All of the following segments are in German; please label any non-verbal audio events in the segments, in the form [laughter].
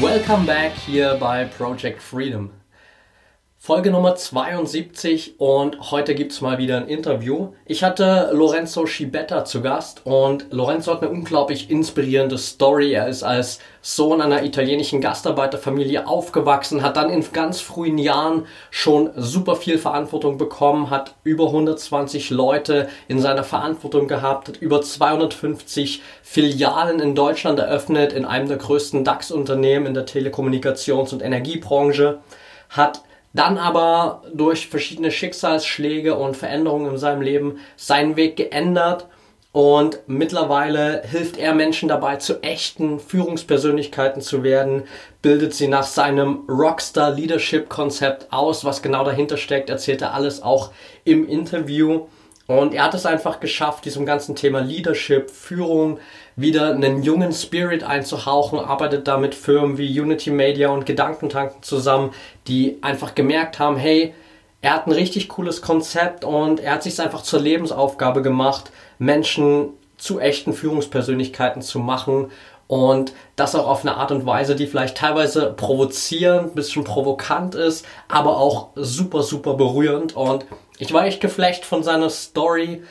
Welcome back here by Project Freedom. Folge Nummer 72 und heute gibt es mal wieder ein Interview. Ich hatte Lorenzo Schibetta zu Gast und Lorenzo hat eine unglaublich inspirierende Story. Er ist als Sohn einer italienischen Gastarbeiterfamilie aufgewachsen, hat dann in ganz frühen Jahren schon super viel Verantwortung bekommen, hat über 120 Leute in seiner Verantwortung gehabt, hat über 250 Filialen in Deutschland eröffnet, in einem der größten DAX-Unternehmen in der Telekommunikations- und Energiebranche, hat dann aber durch verschiedene Schicksalsschläge und Veränderungen in seinem Leben seinen Weg geändert und mittlerweile hilft er Menschen dabei, zu echten Führungspersönlichkeiten zu werden, bildet sie nach seinem Rockstar Leadership Konzept aus. Was genau dahinter steckt, erzählt er alles auch im Interview. Und er hat es einfach geschafft, diesem ganzen Thema Leadership, Führung wieder einen jungen Spirit einzuhauchen, arbeitet da mit Firmen wie Unity Media und Gedankentanken zusammen, die einfach gemerkt haben, hey, er hat ein richtig cooles Konzept und er hat sich einfach zur Lebensaufgabe gemacht, Menschen zu echten Führungspersönlichkeiten zu machen und das auch auf eine Art und Weise, die vielleicht teilweise provozierend, bisschen provokant ist, aber auch super, super berührend und ich war echt geflecht von seiner Story,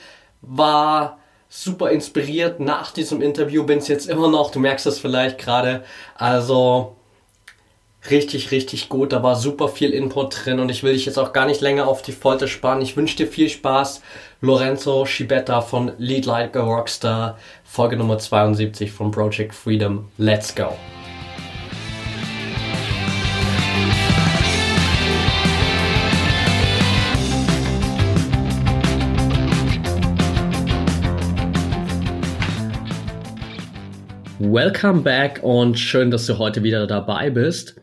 war super inspiriert nach diesem Interview, bin es jetzt immer noch, du merkst es vielleicht gerade. Also richtig, richtig gut, da war super viel Input drin und ich will dich jetzt auch gar nicht länger auf die Folter sparen. Ich wünsche dir viel Spaß. Lorenzo Schibetta von Lead Like a Rockstar, Folge Nummer 72 von Project Freedom. Let's go! Welcome back und schön, dass du heute wieder dabei bist.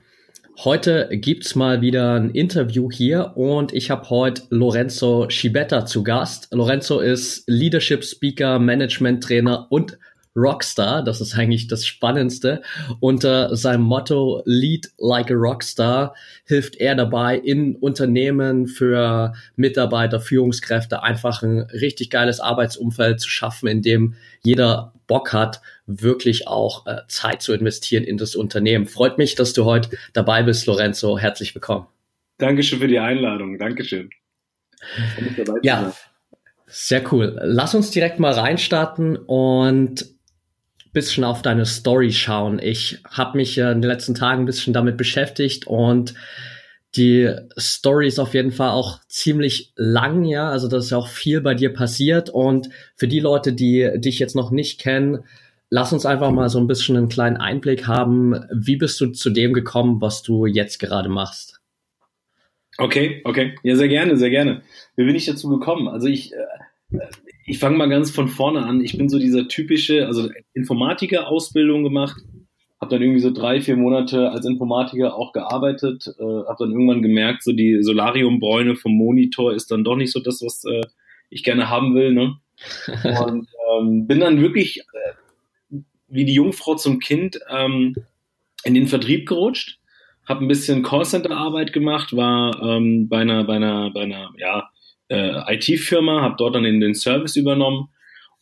Heute gibt's mal wieder ein Interview hier und ich habe heute Lorenzo Schibetta zu Gast. Lorenzo ist Leadership Speaker, Management Trainer und Rockstar. Das ist eigentlich das Spannendste. Unter seinem Motto Lead like a Rockstar hilft er dabei, in Unternehmen für Mitarbeiter, Führungskräfte einfach ein richtig geiles Arbeitsumfeld zu schaffen, in dem jeder Bock hat, wirklich auch äh, Zeit zu investieren in das Unternehmen. Freut mich, dass du heute dabei bist, Lorenzo. Herzlich willkommen. Dankeschön für die Einladung. Dankeschön. Ja, sehr cool. Lass uns direkt mal reinstarten und bisschen auf deine Story schauen. Ich habe mich in den letzten Tagen ein bisschen damit beschäftigt und die Story ist auf jeden Fall auch ziemlich lang, ja. Also das ist ja auch viel bei dir passiert. Und für die Leute, die dich jetzt noch nicht kennen, lass uns einfach mal so ein bisschen einen kleinen Einblick haben. Wie bist du zu dem gekommen, was du jetzt gerade machst? Okay, okay. Ja, sehr gerne, sehr gerne. Wie bin ich dazu gekommen? Also ich, äh, ich fange mal ganz von vorne an. Ich bin so dieser typische, also Informatiker-Ausbildung gemacht, habe dann irgendwie so drei, vier Monate als Informatiker auch gearbeitet, äh, habe dann irgendwann gemerkt, so die Solariumbräune vom Monitor ist dann doch nicht so das, was äh, ich gerne haben will. Ne? [laughs] Und ähm, bin dann wirklich äh, wie die Jungfrau zum Kind ähm, in den Vertrieb gerutscht, habe ein bisschen Callcenter-Arbeit gemacht, war ähm, bei einer, bei einer, bei einer, ja, äh, IT-Firma, habe dort dann in den Service übernommen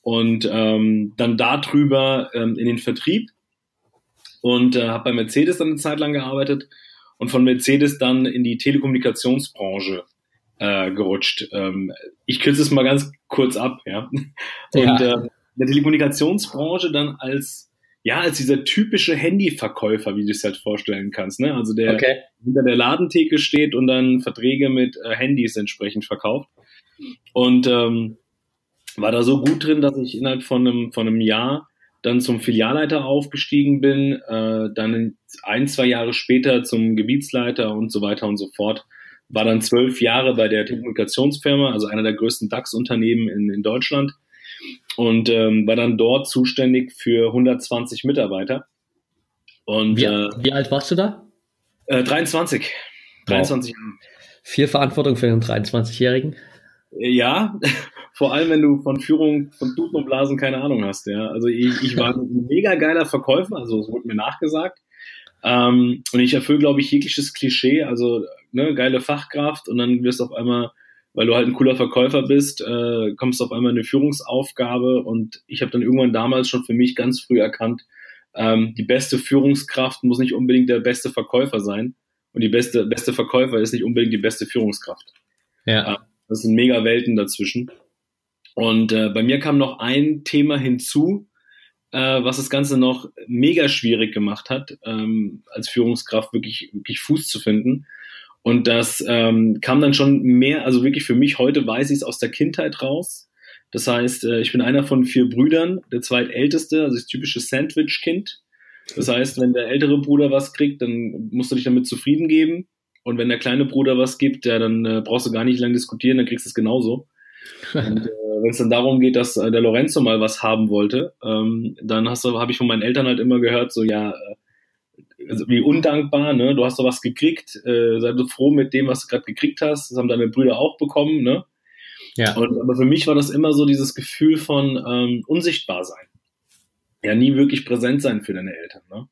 und ähm, dann darüber ähm, in den Vertrieb und äh, habe bei Mercedes dann eine Zeit lang gearbeitet und von Mercedes dann in die Telekommunikationsbranche äh, gerutscht. Ähm, ich kürze es mal ganz kurz ab, ja. Und ja. Äh, in der Telekommunikationsbranche dann als ja, als dieser typische Handyverkäufer, wie du es halt vorstellen kannst, ne? Also der okay. hinter der Ladentheke steht und dann Verträge mit äh, Handys entsprechend verkauft. Und ähm, war da so gut drin, dass ich innerhalb von einem, von einem Jahr dann zum Filialleiter aufgestiegen bin, äh, dann ein, zwei Jahre später zum Gebietsleiter und so weiter und so fort. War dann zwölf Jahre bei der Telekommunikationsfirma, also einer der größten DAX-Unternehmen in, in Deutschland und ähm, war dann dort zuständig für 120 Mitarbeiter. Und, wie, äh, wie alt warst du da? Äh, 23. 23 wow. Viel Verantwortung für einen 23-Jährigen? Ja, [laughs] vor allem wenn du von Führung von Tuten und Blasen keine Ahnung hast. Ja, also ich, ich war ein mega geiler Verkäufer, also es wurde mir nachgesagt. Ähm, und ich erfülle, glaube ich, jegliches Klischee, also ne, geile Fachkraft und dann wirst du auf einmal, weil du halt ein cooler Verkäufer bist, äh, kommst du auf einmal eine Führungsaufgabe und ich habe dann irgendwann damals schon für mich ganz früh erkannt, ähm, die beste Führungskraft muss nicht unbedingt der beste Verkäufer sein und die beste, beste Verkäufer ist nicht unbedingt die beste Führungskraft. Ja. Äh, das sind mega Welten dazwischen. Und äh, bei mir kam noch ein Thema hinzu, äh, was das Ganze noch mega schwierig gemacht hat, ähm, als Führungskraft wirklich, wirklich Fuß zu finden. Und das ähm, kam dann schon mehr, also wirklich für mich, heute weiß ich es aus der Kindheit raus. Das heißt, äh, ich bin einer von vier Brüdern, der zweitälteste, also das typische Sandwich-Kind. Das heißt, wenn der ältere Bruder was kriegt, dann musst du dich damit zufrieden geben. Und wenn der kleine Bruder was gibt, ja, dann äh, brauchst du gar nicht lange diskutieren, dann kriegst du es genauso. Und äh, wenn es dann darum geht, dass äh, der Lorenzo mal was haben wollte, ähm, dann hast du, habe ich von meinen Eltern halt immer gehört, so ja, äh, also wie undankbar, ne? Du hast doch was gekriegt, äh, sei du froh mit dem, was du gerade gekriegt hast. Das haben deine Brüder auch bekommen, ne? Ja. Und, aber für mich war das immer so dieses Gefühl von ähm, unsichtbar sein. Ja, nie wirklich präsent sein für deine Eltern, ne?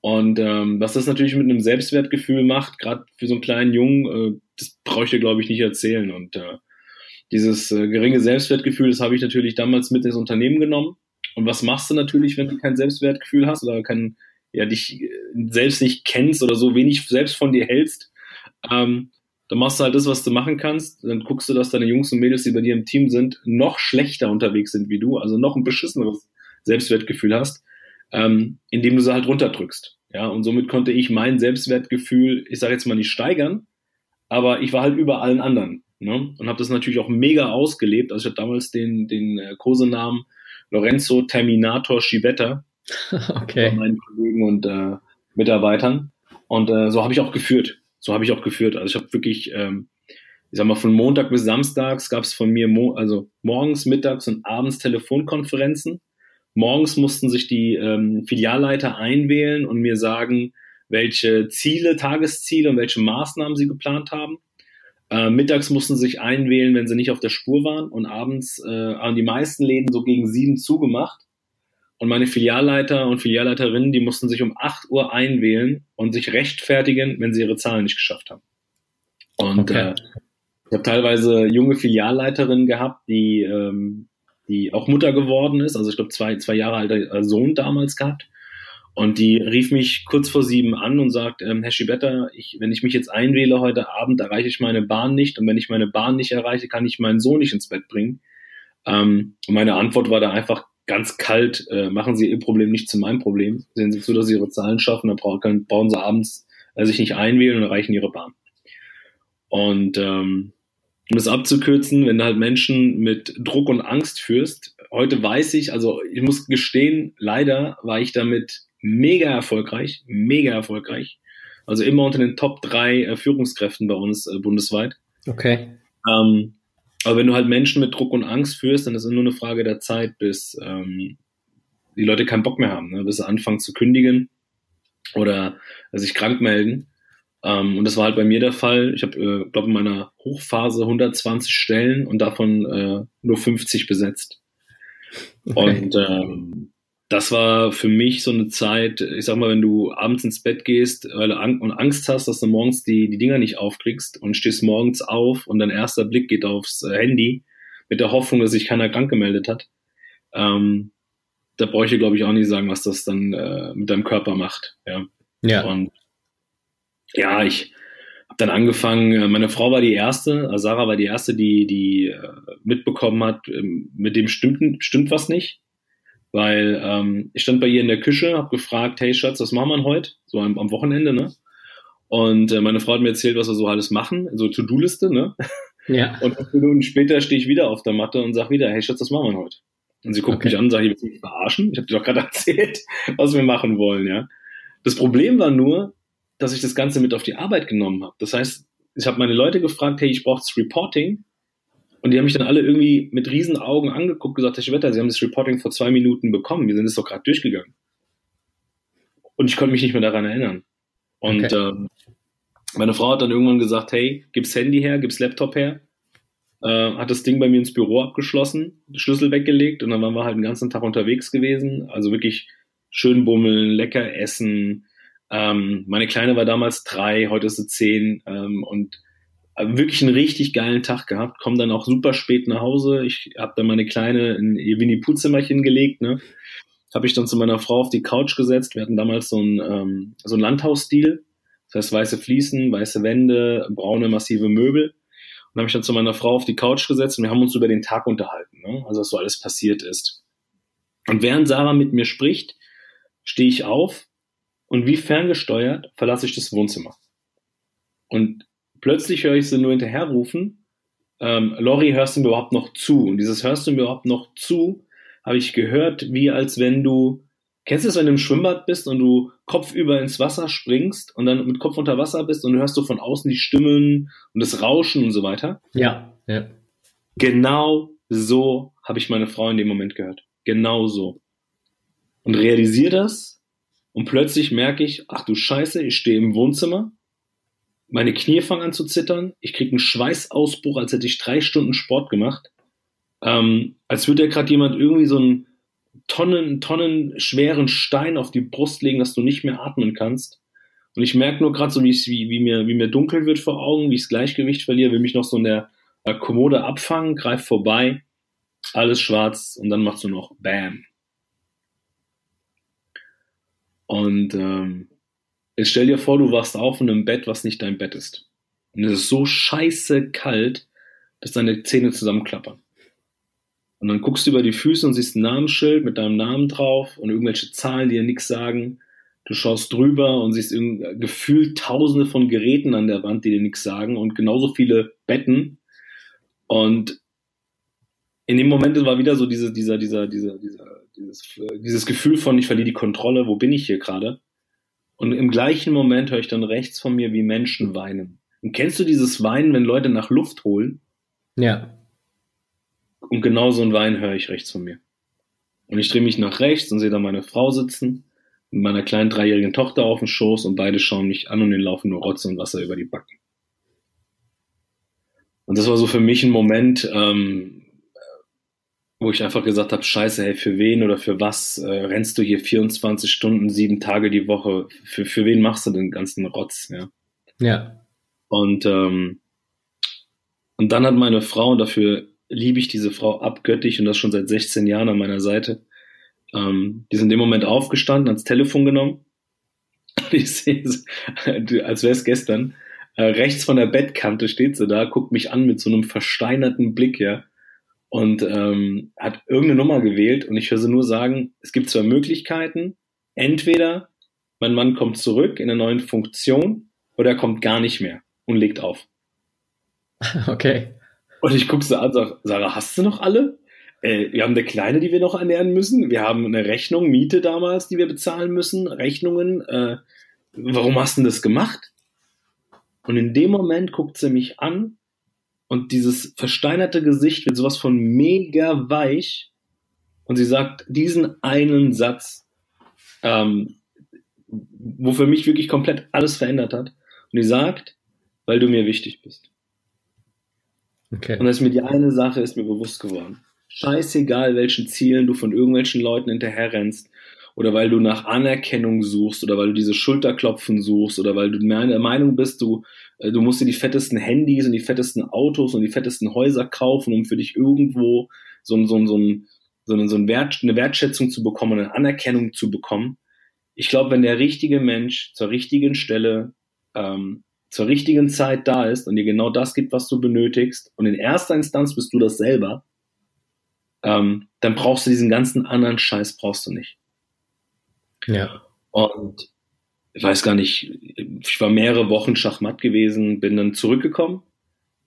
Und ähm, was das natürlich mit einem Selbstwertgefühl macht, gerade für so einen kleinen Jungen, äh, das brauche ich dir, glaube ich, nicht erzählen. Und äh, dieses äh, geringe Selbstwertgefühl, das habe ich natürlich damals mit ins Unternehmen genommen. Und was machst du natürlich, wenn du kein Selbstwertgefühl hast oder kein, ja, dich äh, selbst nicht kennst oder so wenig selbst von dir hältst? Ähm, dann machst du halt das, was du machen kannst. Dann guckst du, dass deine Jungs und Mädels, die bei dir im Team sind, noch schlechter unterwegs sind wie du, also noch ein beschisseneres Selbstwertgefühl hast, ähm, indem du sie halt runterdrückst. Ja, und somit konnte ich mein Selbstwertgefühl, ich sage jetzt mal nicht steigern, aber ich war halt über allen anderen. Ne? Und habe das natürlich auch mega ausgelebt. Also ich hatte damals den, den äh, Kosenamen Lorenzo Terminator Schibetta [laughs] okay. von meinen Kollegen und äh, Mitarbeitern. Und äh, so habe ich auch geführt. So habe ich auch geführt. Also ich habe wirklich, ähm, ich sag mal, von Montag bis Samstags gab es von mir, mo also morgens, mittags und abends Telefonkonferenzen Morgens mussten sich die ähm, Filialleiter einwählen und mir sagen, welche Ziele, Tagesziele und welche Maßnahmen sie geplant haben. Äh, mittags mussten sie sich einwählen, wenn sie nicht auf der Spur waren und abends äh, haben die meisten Läden so gegen sieben zugemacht. Und meine Filialleiter und Filialleiterinnen, die mussten sich um acht Uhr einwählen und sich rechtfertigen, wenn sie ihre Zahlen nicht geschafft haben. Und okay. äh, ich habe teilweise junge Filialleiterinnen gehabt, die ähm, die auch Mutter geworden ist, also ich glaube zwei, zwei Jahre alter Sohn damals gehabt. Und die rief mich kurz vor sieben an und sagt, ähm, Herr Schibetta, ich, wenn ich mich jetzt einwähle heute Abend, erreiche ich meine Bahn nicht. Und wenn ich meine Bahn nicht erreiche, kann ich meinen Sohn nicht ins Bett bringen. Ähm, und meine Antwort war da einfach ganz kalt, äh, machen Sie Ihr Problem nicht zu meinem Problem. Sehen Sie zu, dass Sie Ihre Zahlen schaffen, dann brauchen, brauchen Sie abends äh, sich nicht einwählen und erreichen Ihre Bahn. Und ähm, um es abzukürzen, wenn du halt Menschen mit Druck und Angst führst, heute weiß ich, also ich muss gestehen, leider war ich damit mega erfolgreich, mega erfolgreich. Also immer unter den Top drei äh, Führungskräften bei uns äh, bundesweit. Okay. Ähm, aber wenn du halt Menschen mit Druck und Angst führst, dann ist es nur eine Frage der Zeit, bis ähm, die Leute keinen Bock mehr haben, ne? bis sie anfangen zu kündigen oder äh, sich krank melden. Ähm, und das war halt bei mir der Fall. Ich habe, äh, glaube in meiner Hochphase 120 Stellen und davon äh, nur 50 besetzt. Okay. Und ähm, das war für mich so eine Zeit, ich sag mal, wenn du abends ins Bett gehst weil du Ang und Angst hast, dass du morgens die, die Dinger nicht aufkriegst und stehst morgens auf und dein erster Blick geht aufs äh, Handy mit der Hoffnung, dass sich keiner krank gemeldet hat. Ähm, da bräuchte ich, glaube ich, auch nicht sagen, was das dann äh, mit deinem Körper macht. Ja. ja. Und ja, ich habe dann angefangen, äh, meine Frau war die erste, also Sarah war die erste, die, die äh, mitbekommen hat, ähm, mit dem stimmt, stimmt was nicht. Weil ähm, ich stand bei ihr in der Küche, habe gefragt, hey Schatz, was machen wir heute? So am, am Wochenende, ne? Und äh, meine Frau hat mir erzählt, was wir so alles machen, so To-Do-Liste, ne? [laughs] Ja. Und fünf Minuten später stehe ich wieder auf der Matte und sag wieder, hey Schatz, was machen wir heute? Und sie guckt okay. mich an und sagt, ich will mich verarschen. Ich habe dir doch gerade [laughs] erzählt, was wir machen wollen, ja. Das Problem war nur, dass ich das Ganze mit auf die Arbeit genommen habe. Das heißt, ich habe meine Leute gefragt, hey, ich brauche das Reporting. Und die haben mich dann alle irgendwie mit riesen Augen angeguckt, gesagt, Herr Schwetter, Sie haben das Reporting vor zwei Minuten bekommen. Wir sind es doch gerade durchgegangen. Und ich konnte mich nicht mehr daran erinnern. Und okay. ähm, meine Frau hat dann irgendwann gesagt, hey, gib's Handy her, gib's Laptop her. Äh, hat das Ding bei mir ins Büro abgeschlossen, Schlüssel weggelegt und dann waren wir halt den ganzen Tag unterwegs gewesen. Also wirklich schön bummeln, lecker essen. Ähm, meine Kleine war damals drei, heute ist sie zehn ähm, und wirklich einen richtig geilen Tag gehabt. Komm dann auch super spät nach Hause. Ich habe dann meine Kleine in ihr Winnie-Pooh-Zimmerchen gelegt, ne? Habe ich dann zu meiner Frau auf die Couch gesetzt. Wir hatten damals so einen, ähm, so einen Landhausstil. Das heißt weiße Fliesen, weiße Wände, braune, massive Möbel. Und habe ich dann zu meiner Frau auf die Couch gesetzt und wir haben uns über den Tag unterhalten, ne? also was so alles passiert ist. Und während Sarah mit mir spricht, stehe ich auf und wie ferngesteuert verlasse ich das Wohnzimmer. Und plötzlich höre ich sie nur hinterherrufen, ähm, Lori, hörst du mir überhaupt noch zu? Und dieses hörst du mir überhaupt noch zu, habe ich gehört, wie als wenn du, kennst du es, wenn du im Schwimmbad bist und du kopfüber ins Wasser springst und dann mit Kopf unter Wasser bist und du hörst so von außen die Stimmen und das Rauschen und so weiter? Ja, ja. Genau so habe ich meine Frau in dem Moment gehört. Genau so. Und realisiere das und plötzlich merke ich, ach du Scheiße, ich stehe im Wohnzimmer meine Knie fangen an zu zittern, ich kriege einen Schweißausbruch, als hätte ich drei Stunden Sport gemacht. Ähm, als würde ja gerade jemand irgendwie so einen Tonnen, Tonnen schweren Stein auf die Brust legen, dass du nicht mehr atmen kannst. Und ich merke nur gerade so, wie, wie, mir, wie mir dunkel wird vor Augen, wie ich das Gleichgewicht verliere, will mich noch so in der äh, Kommode abfangen, greif vorbei, alles schwarz und dann machst du noch Bam. Und ähm, Jetzt stell dir vor, du wachst auf in einem Bett, was nicht dein Bett ist. Und es ist so scheiße kalt, dass deine Zähne zusammenklappern. Und dann guckst du über die Füße und siehst ein Namensschild mit deinem Namen drauf und irgendwelche Zahlen, die dir nichts sagen. Du schaust drüber und siehst gefühlt tausende von Geräten an der Wand, die dir nichts sagen und genauso viele Betten. Und in dem Moment war wieder so diese, dieser, dieser, dieser, dieser, dieses, dieses Gefühl von, ich verliere die Kontrolle, wo bin ich hier gerade? Und im gleichen Moment höre ich dann rechts von mir, wie Menschen weinen. Und kennst du dieses Weinen, wenn Leute nach Luft holen? Ja. Und genau so ein Wein höre ich rechts von mir. Und ich drehe mich nach rechts und sehe da meine Frau sitzen, mit meiner kleinen dreijährigen Tochter auf dem Schoß und beide schauen mich an und ihnen laufen nur Rotze und Wasser über die Backen. Und das war so für mich ein Moment, ähm, wo ich einfach gesagt habe, scheiße, hey, für wen oder für was äh, rennst du hier 24 Stunden, sieben Tage die Woche? Für, für wen machst du den ganzen Rotz? Ja. ja. Und, ähm, und dann hat meine Frau, und dafür liebe ich diese Frau abgöttisch und das schon seit 16 Jahren an meiner Seite, ähm, die sind in dem Moment aufgestanden, ans Telefon genommen. Ich sehe es, als wäre es gestern. Äh, rechts von der Bettkante steht sie da, guckt mich an mit so einem versteinerten Blick, ja und ähm, hat irgendeine Nummer gewählt und ich höre sie nur sagen, es gibt zwei Möglichkeiten. Entweder mein Mann kommt zurück in einer neuen Funktion oder er kommt gar nicht mehr und legt auf. [laughs] Okay. Und ich gucke sie an und sage, Sarah, hast du noch alle? Äh, wir haben eine Kleine, die wir noch ernähren müssen. Wir haben eine Rechnung, Miete damals, die wir bezahlen müssen, Rechnungen. Äh, warum hast du das gemacht? Und in dem Moment guckt sie mich an und dieses versteinerte Gesicht wird sowas von mega weich und sie sagt diesen einen Satz, ähm, wo für mich wirklich komplett alles verändert hat. Und die sagt, weil du mir wichtig bist. Okay. Und das ist mir die eine Sache ist mir bewusst geworden. Scheißegal, welchen Zielen du von irgendwelchen Leuten hinterherrennst, oder weil du nach Anerkennung suchst oder weil du diese Schulterklopfen suchst oder weil du der Meinung bist, du, äh, du musst dir die fettesten Handys und die fettesten Autos und die fettesten Häuser kaufen, um für dich irgendwo so, so, so, so, so ein Wert, eine Wertschätzung zu bekommen, eine Anerkennung zu bekommen. Ich glaube, wenn der richtige Mensch zur richtigen Stelle ähm, zur richtigen Zeit da ist und dir genau das gibt, was du benötigst, und in erster Instanz bist du das selber, ähm, dann brauchst du diesen ganzen anderen Scheiß brauchst du nicht. Ja. Und ich weiß gar nicht, ich war mehrere Wochen Schachmatt gewesen, bin dann zurückgekommen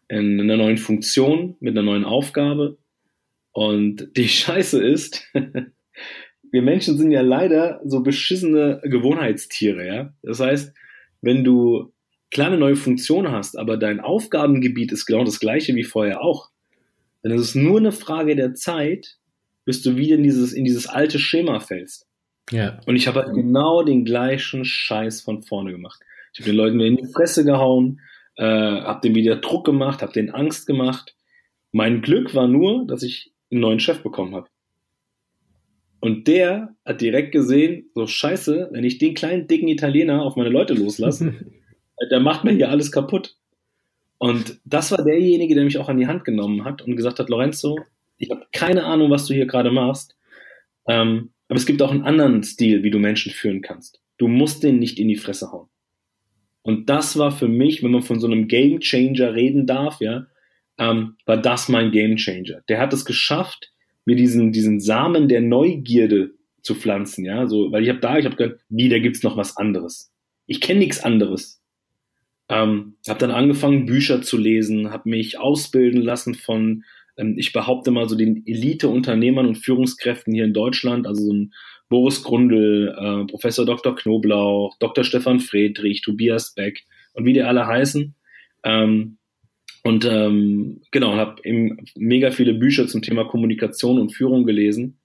in einer neuen Funktion, mit einer neuen Aufgabe. Und die [laughs] Scheiße ist, [laughs] wir Menschen sind ja leider so beschissene Gewohnheitstiere, ja. Das heißt, wenn du kleine neue Funktion hast, aber dein Aufgabengebiet ist genau das gleiche wie vorher auch, dann ist es nur eine Frage der Zeit, bis du wieder in dieses, in dieses alte Schema fällst. Ja. Und ich habe halt genau den gleichen Scheiß von vorne gemacht. Ich habe den Leuten in die Fresse gehauen, äh, habe denen wieder Druck gemacht, habe denen Angst gemacht. Mein Glück war nur, dass ich einen neuen Chef bekommen habe. Und der hat direkt gesehen, so scheiße, wenn ich den kleinen, dicken Italiener auf meine Leute loslasse, [laughs] der macht mir hier alles kaputt. Und das war derjenige, der mich auch an die Hand genommen hat und gesagt hat, Lorenzo, ich habe keine Ahnung, was du hier gerade machst. Ähm, aber es gibt auch einen anderen Stil, wie du Menschen führen kannst. Du musst den nicht in die Fresse hauen. Und das war für mich, wenn man von so einem Game Changer reden darf, ja, ähm, war das mein Game Changer. Der hat es geschafft, mir diesen, diesen Samen der Neugierde zu pflanzen, ja, so, weil ich habe da, ich habe gedacht, wie, da gibt's noch was anderes. Ich kenne nichts anderes. Ähm, habe dann angefangen, Bücher zu lesen, habe mich ausbilden lassen von, ich behaupte mal so den Elite-Unternehmern und Führungskräften hier in Deutschland, also so ein Boris Grundl, äh, Professor Dr. Knoblauch, Dr. Stefan Friedrich, Tobias Beck und wie die alle heißen. Ähm, und ähm, genau, habe eben mega viele Bücher zum Thema Kommunikation und Führung gelesen.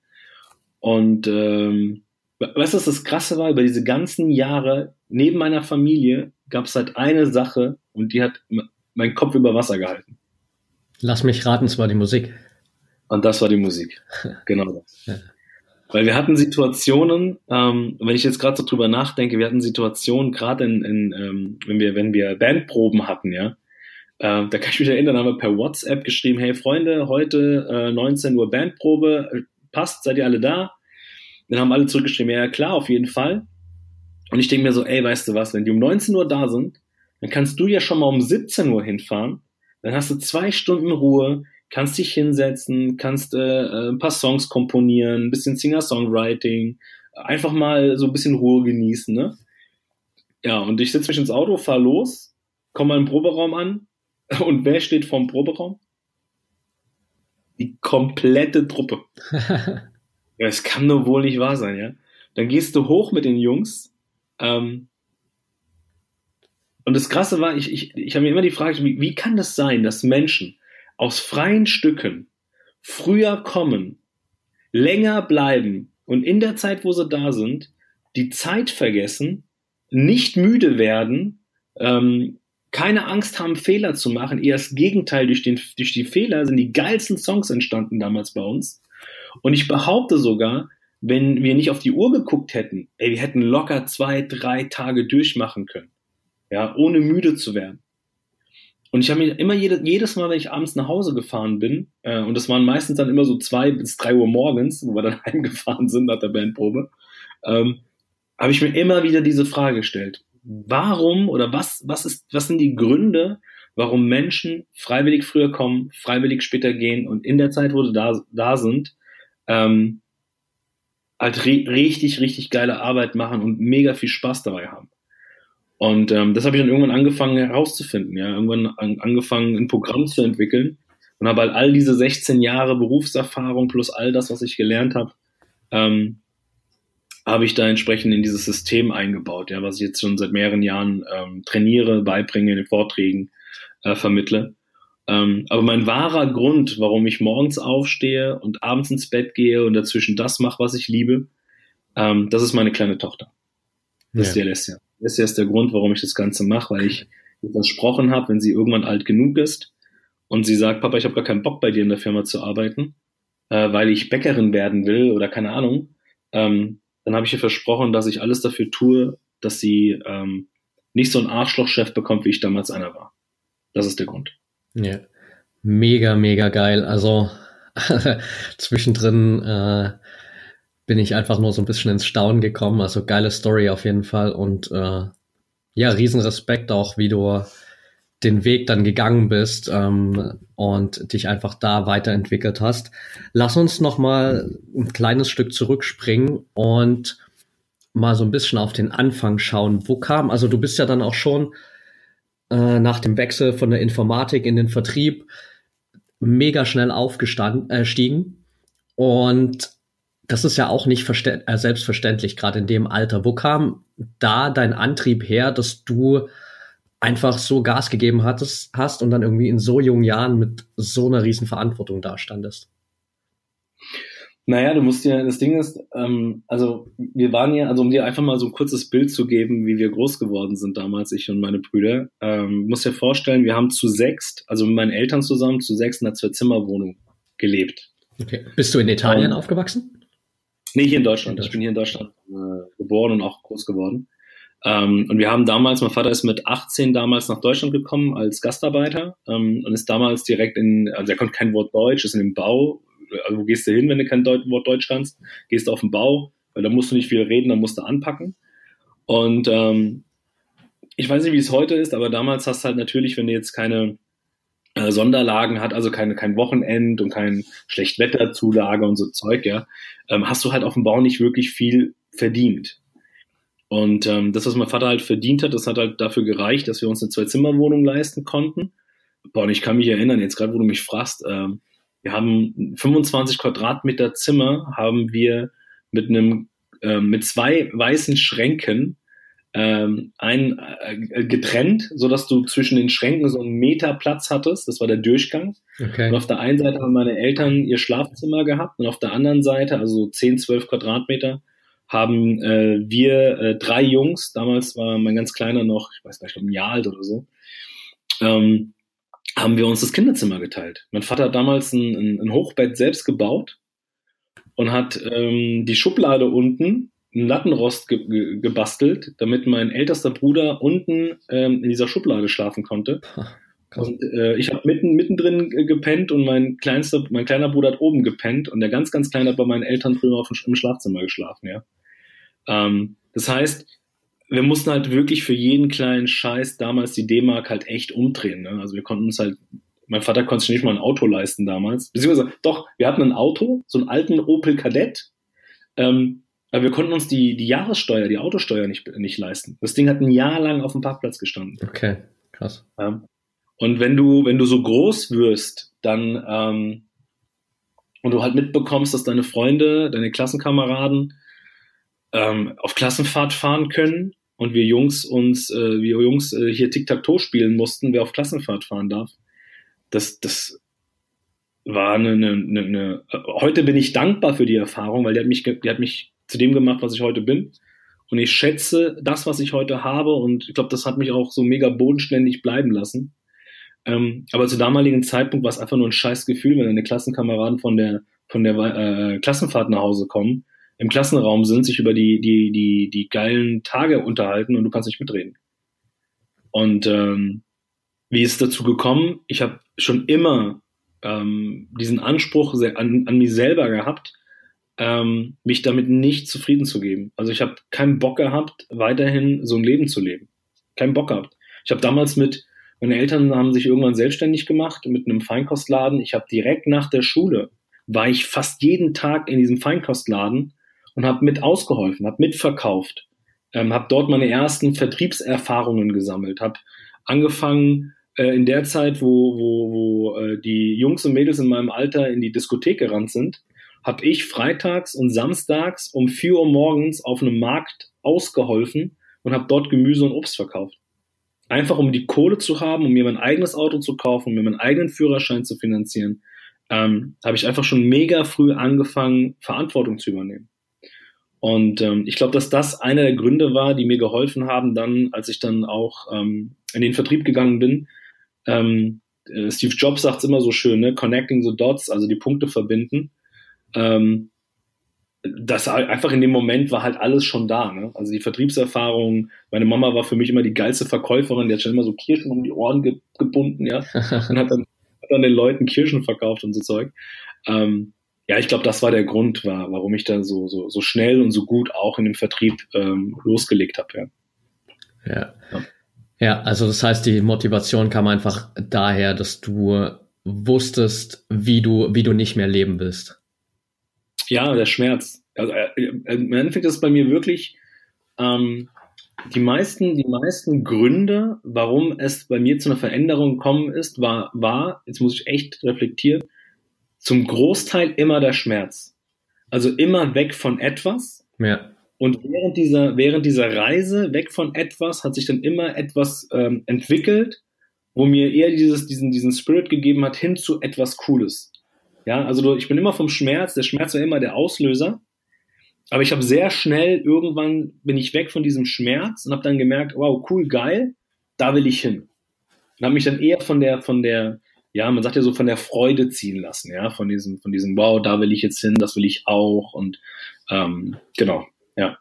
Und ähm, weißt du, was das Krasse war? Über diese ganzen Jahre neben meiner Familie gab es halt eine Sache und die hat meinen Kopf über Wasser gehalten. Lass mich raten, es war die Musik. Und das war die Musik. [laughs] Genau das. Ja. Weil wir hatten Situationen, ähm, wenn ich jetzt gerade so drüber nachdenke, wir hatten Situationen, gerade in, in ähm, wenn wir, wenn wir Bandproben hatten, ja, äh, da kann ich mich erinnern, haben wir per WhatsApp geschrieben, hey Freunde, heute äh, 19 Uhr Bandprobe, äh, passt, seid ihr alle da? Dann haben alle zurückgeschrieben, ja klar, auf jeden Fall. Und ich denke mir so, ey, weißt du was, wenn die um 19 Uhr da sind, dann kannst du ja schon mal um 17 Uhr hinfahren, dann hast du zwei Stunden Ruhe, kannst dich hinsetzen, kannst äh, äh, ein paar Songs komponieren, ein bisschen Singer-Songwriting, einfach mal so ein bisschen Ruhe genießen, ne? Ja, und ich setze mich ins Auto, fahr los, komme mal im Proberaum an, [laughs] und wer steht vorm Proberaum? Die komplette Truppe. [laughs] ja, es kann nur wohl nicht wahr sein, ja. Dann gehst du hoch mit den Jungs. Ähm, und das Krasse war, ich, ich, ich habe mir immer die Frage, wie, wie kann das sein, dass Menschen aus freien Stücken früher kommen, länger bleiben und in der Zeit, wo sie da sind, die Zeit vergessen, nicht müde werden, ähm, keine Angst haben, Fehler zu machen. Eher das Gegenteil, durch, den, durch die Fehler sind die geilsten Songs entstanden damals bei uns. Und ich behaupte sogar, wenn wir nicht auf die Uhr geguckt hätten, ey, wir hätten locker zwei, drei Tage durchmachen können. Ja, ohne müde zu werden. Und ich habe mir immer jede, jedes Mal, wenn ich abends nach Hause gefahren bin, äh, und das waren meistens dann immer so zwei bis drei Uhr morgens, wo wir dann [laughs] heimgefahren sind nach der Bandprobe, ähm, habe ich mir immer wieder diese Frage gestellt warum oder was, was ist, was sind die Gründe, warum Menschen freiwillig früher kommen, freiwillig später gehen und in der Zeit, wo sie da, da sind, ähm, halt richtig, richtig geile Arbeit machen und mega viel Spaß dabei haben. Und ähm, das habe ich dann irgendwann angefangen herauszufinden, ja, irgendwann an, angefangen, ein Programm zu entwickeln und habe halt all diese 16 Jahre Berufserfahrung plus all das, was ich gelernt habe, ähm, habe ich da entsprechend in dieses System eingebaut, ja, was ich jetzt schon seit mehreren Jahren ähm, trainiere, beibringe, in den Vorträgen äh, vermittle. Ähm, aber mein wahrer Grund, warum ich morgens aufstehe und abends ins Bett gehe und dazwischen das mache, was ich liebe, ähm, das ist meine kleine Tochter. Das ja. ist die Alessia. Ist der Grund, warum ich das Ganze mache, weil ich versprochen habe, wenn sie irgendwann alt genug ist und sie sagt, Papa, ich habe gar keinen Bock bei dir in der Firma zu arbeiten, äh, weil ich Bäckerin werden will oder keine Ahnung, ähm, dann habe ich ihr versprochen, dass ich alles dafür tue, dass sie ähm, nicht so einen Arschlochchef bekommt, wie ich damals einer war. Das ist der Grund. Ja, mega, mega geil. Also [laughs] zwischendrin äh, bin ich einfach nur so ein bisschen ins Staunen gekommen. Also geile Story auf jeden Fall und äh, ja, riesen Respekt auch, wie du den Weg dann gegangen bist ähm, und dich einfach da weiterentwickelt hast. Lass uns noch mal ein kleines Stück zurückspringen und mal so ein bisschen auf den Anfang schauen. Wo kam, also du bist ja dann auch schon äh, nach dem Wechsel von der Informatik in den Vertrieb mega schnell aufgestiegen äh, und das ist ja auch nicht äh, selbstverständlich, gerade in dem Alter. Wo kam da dein Antrieb her, dass du einfach so Gas gegeben hattest, hast und dann irgendwie in so jungen Jahren mit so einer riesen Verantwortung dastandest? Naja, du musst ja, das Ding ist, ähm, also wir waren ja, also um dir einfach mal so ein kurzes Bild zu geben, wie wir groß geworden sind damals, ich und meine Brüder, ähm, musst dir vorstellen, wir haben zu sechst, also mit meinen Eltern zusammen, zu sechst in einer Zwei-Zimmer-Wohnung gelebt. Okay. Bist du in Italien um, aufgewachsen? Nee, hier in Deutschland. Ich bin hier in Deutschland äh, geboren und auch groß geworden. Ähm, und wir haben damals, mein Vater ist mit 18 damals nach Deutschland gekommen als Gastarbeiter ähm, und ist damals direkt in, also er konnte kein Wort Deutsch, ist in dem Bau also wo gehst du hin, wenn du kein Deut Wort Deutsch kannst? Gehst du auf den Bau, weil da musst du nicht viel reden, da musst du anpacken. Und ähm, ich weiß nicht, wie es heute ist, aber damals hast du halt natürlich, wenn du jetzt keine äh, Sonderlagen hat, also keine, kein Wochenend und kein Schlechtwetterzulage und so Zeug, ja, ähm, hast du halt auf dem Bau nicht wirklich viel verdient. Und ähm, das, was mein Vater halt verdient hat, das hat halt dafür gereicht, dass wir uns eine Zwei-Zimmer-Wohnung leisten konnten. Boah, und ich kann mich erinnern, jetzt gerade wo du mich fragst, ähm, wir haben 25 Quadratmeter Zimmer haben wir mit einem äh, mit zwei weißen Schränken ähm, ein äh, getrennt, so dass du zwischen den Schränken so einen Meter Platz hattest. Das war der Durchgang. Okay. Und auf der einen Seite haben meine Eltern ihr Schlafzimmer gehabt und auf der anderen Seite, also 10, 12 Quadratmeter, haben äh, wir äh, drei Jungs. Damals war mein ganz kleiner noch, ich weiß nicht, ein Jahr alt oder so. Ähm, haben wir uns das Kinderzimmer geteilt. Mein Vater hat damals ein, ein Hochbett selbst gebaut und hat ähm, die Schublade unten ein Lattenrost ge ge gebastelt, damit mein ältester Bruder unten ähm, in dieser Schublade schlafen konnte. Und äh, ich habe mitten mittendrin gepennt und mein kleinster, mein kleiner Bruder hat oben gepennt und der ganz, ganz kleine hat bei meinen Eltern früher auf dem, im Schlafzimmer geschlafen, ja. Ähm, das heißt, wir mussten halt wirklich für jeden kleinen Scheiß damals die D-Mark halt echt umdrehen. Ne? Also wir konnten uns halt, mein Vater konnte sich nicht mal ein Auto leisten damals. Beziehungsweise, doch, wir hatten ein Auto, so einen alten Opel Kadett, ähm, aber wir konnten uns die, die Jahressteuer, die Autosteuer nicht, nicht leisten. Das Ding hat ein Jahr lang auf dem Parkplatz gestanden. Okay, krass. Ja. Und wenn du, wenn du so groß wirst, dann ähm, und du halt mitbekommst, dass deine Freunde, deine Klassenkameraden ähm, auf Klassenfahrt fahren können und wir Jungs uns, äh, wir Jungs äh, hier Tic-Tac-Toe spielen mussten, wer auf Klassenfahrt fahren darf. Das, das war eine, eine, eine, heute bin ich dankbar für die Erfahrung, weil die hat mich, die hat mich zu dem gemacht, was ich heute bin. Und ich schätze das, was ich heute habe. Und ich glaube, das hat mich auch so mega bodenständig bleiben lassen. Ähm, aber zu damaligen Zeitpunkt war es einfach nur ein scheiß Gefühl, wenn deine Klassenkameraden von der, von der äh, Klassenfahrt nach Hause kommen im Klassenraum sind, sich über die, die, die, die geilen Tage unterhalten und du kannst nicht mitreden. Und ähm, wie ist es dazu gekommen? Ich habe schon immer ähm, diesen Anspruch an, an mich selber gehabt, ähm, mich damit nicht zufrieden zu geben. Also ich habe keinen Bock gehabt, weiterhin so ein Leben zu leben. Keinen Bock gehabt. Ich habe damals mit, meine Eltern haben sich irgendwann selbstständig gemacht mit einem Feinkostladen. Ich habe direkt nach der Schule, war ich fast jeden Tag in diesem Feinkostladen und habe mit ausgeholfen, habe mitverkauft, ähm, habe dort meine ersten Vertriebserfahrungen gesammelt, habe angefangen äh, in der Zeit, wo, wo, wo äh, die Jungs und Mädels in meinem Alter in die Diskothek gerannt sind, habe ich freitags und samstags um 4 Uhr morgens auf einem Markt ausgeholfen und habe dort Gemüse und Obst verkauft. Einfach um die Kohle zu haben, um mir mein eigenes Auto zu kaufen, um mir meinen eigenen Führerschein zu finanzieren, ähm, habe ich einfach schon mega früh angefangen, Verantwortung zu übernehmen. Und ähm, ich glaube, dass das einer der Gründe war, die mir geholfen haben, dann, als ich dann auch ähm, in den Vertrieb gegangen bin. Ähm, äh, Steve Jobs sagt es immer so schön, ne? Connecting the dots, also die Punkte verbinden. Ähm, das einfach in dem Moment war halt alles schon da. Ne? Also die Vertriebserfahrung, meine Mama war für mich immer die geilste Verkäuferin, die hat schon immer so Kirschen um die Ohren ge gebunden, ja, [laughs] und hat dann, hat dann den Leuten Kirschen verkauft und so Zeug. Ähm, ja, ich glaube, das war der Grund, war, warum ich dann so, so, so schnell und so gut auch in dem Vertrieb ähm, losgelegt habe. Ja. Ja. ja. ja, also das heißt, die Motivation kam einfach daher, dass du wusstest, wie du, wie du nicht mehr leben willst. Ja, der Schmerz. Also äh, äh im Endeffekt ist es bei mir wirklich ähm, die meisten, die meisten Gründe, warum es bei mir zu einer Veränderung gekommen ist, war, war, jetzt muss ich echt reflektieren, zum Großteil immer der Schmerz. Also immer weg von etwas. Ja. Und während dieser, während dieser Reise weg von etwas hat sich dann immer etwas ähm, entwickelt, wo mir eher dieses, diesen, diesen Spirit gegeben hat, hin zu etwas Cooles. Ja, also ich bin immer vom Schmerz, der Schmerz war immer der Auslöser. Aber ich habe sehr schnell, irgendwann bin ich weg von diesem Schmerz und habe dann gemerkt, wow, cool, geil, da will ich hin. Und habe mich dann eher von der, von der, ja, man sagt ja so von der Freude ziehen lassen, ja, von diesem, von diesem, wow, da will ich jetzt hin, das will ich auch und ähm, genau, ja.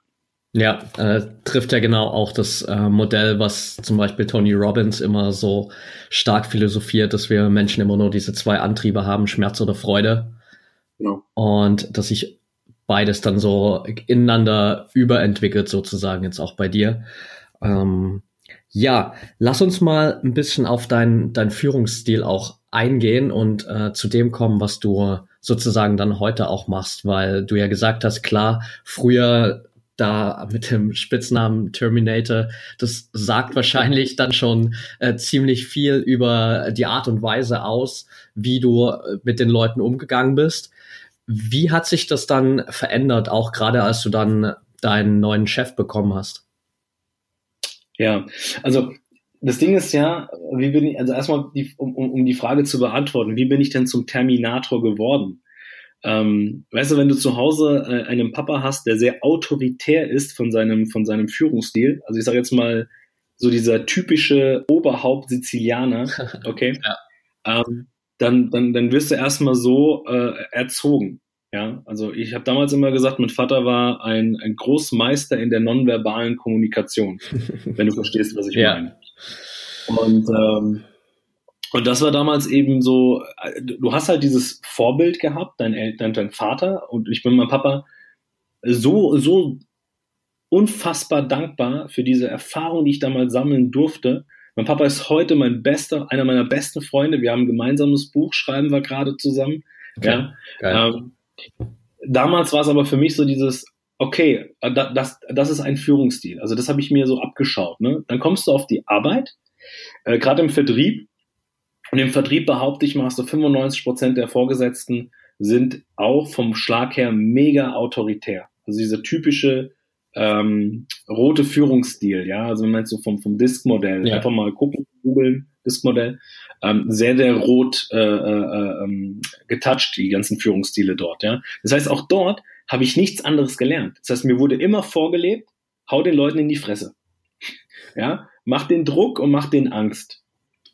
Ja, äh, trifft ja genau auch das äh, Modell, was zum Beispiel Tony Robbins immer so stark philosophiert, dass wir Menschen immer nur diese zwei Antriebe haben, Schmerz oder Freude. Genau. Und dass sich beides dann so ineinander überentwickelt, sozusagen, jetzt auch bei dir. Ähm, ja, lass uns mal ein bisschen auf deinen dein Führungsstil auch eingehen und äh, zu dem kommen, was du sozusagen dann heute auch machst, weil du ja gesagt hast, klar, früher da mit dem Spitznamen Terminator, das sagt wahrscheinlich dann schon äh, ziemlich viel über die Art und Weise aus, wie du äh, mit den Leuten umgegangen bist. Wie hat sich das dann verändert, auch gerade als du dann deinen neuen Chef bekommen hast? Ja, also das Ding ist ja, wie bin ich, also erstmal, die, um, um die Frage zu beantworten, wie bin ich denn zum Terminator geworden? Ähm, weißt du, wenn du zu Hause äh, einen Papa hast, der sehr autoritär ist von seinem, von seinem Führungsstil, also ich sage jetzt mal so dieser typische Oberhaupt-Sizilianer, [laughs] okay, ja. ähm, dann, dann, dann wirst du erstmal so äh, erzogen. Ja, also ich habe damals immer gesagt, mein Vater war ein, ein Großmeister in der nonverbalen Kommunikation, [laughs] wenn du verstehst, was ich ja. meine. Und ähm, und das war damals eben so, du hast halt dieses Vorbild gehabt, dein Eltern, dein Vater und ich bin mein Papa so, so unfassbar dankbar für diese Erfahrung, die ich damals sammeln durfte. Mein Papa ist heute mein bester, einer meiner besten Freunde. Wir haben ein gemeinsames Buch, schreiben wir gerade zusammen. Okay. Ja. Ähm, damals war es aber für mich so dieses, okay, das, das ist ein Führungsstil. Also das habe ich mir so abgeschaut. Ne? Dann kommst du auf die Arbeit, äh, gerade im Vertrieb und im Vertrieb behaupte ich mal, so 95 Prozent der Vorgesetzten sind auch vom Schlag her mega autoritär. Also dieser typische ähm, rote Führungsstil, ja, also wenn man so vom, vom Disk-Modell, ja. einfach mal gucken, googeln, Disk-Modell, ähm, sehr, sehr rot äh, äh, ähm, getoucht, die ganzen Führungsstile dort, ja. Das heißt, auch dort habe ich nichts anderes gelernt. Das heißt, mir wurde immer vorgelebt, hau den Leuten in die Fresse. Ja, mach den Druck und mach den Angst.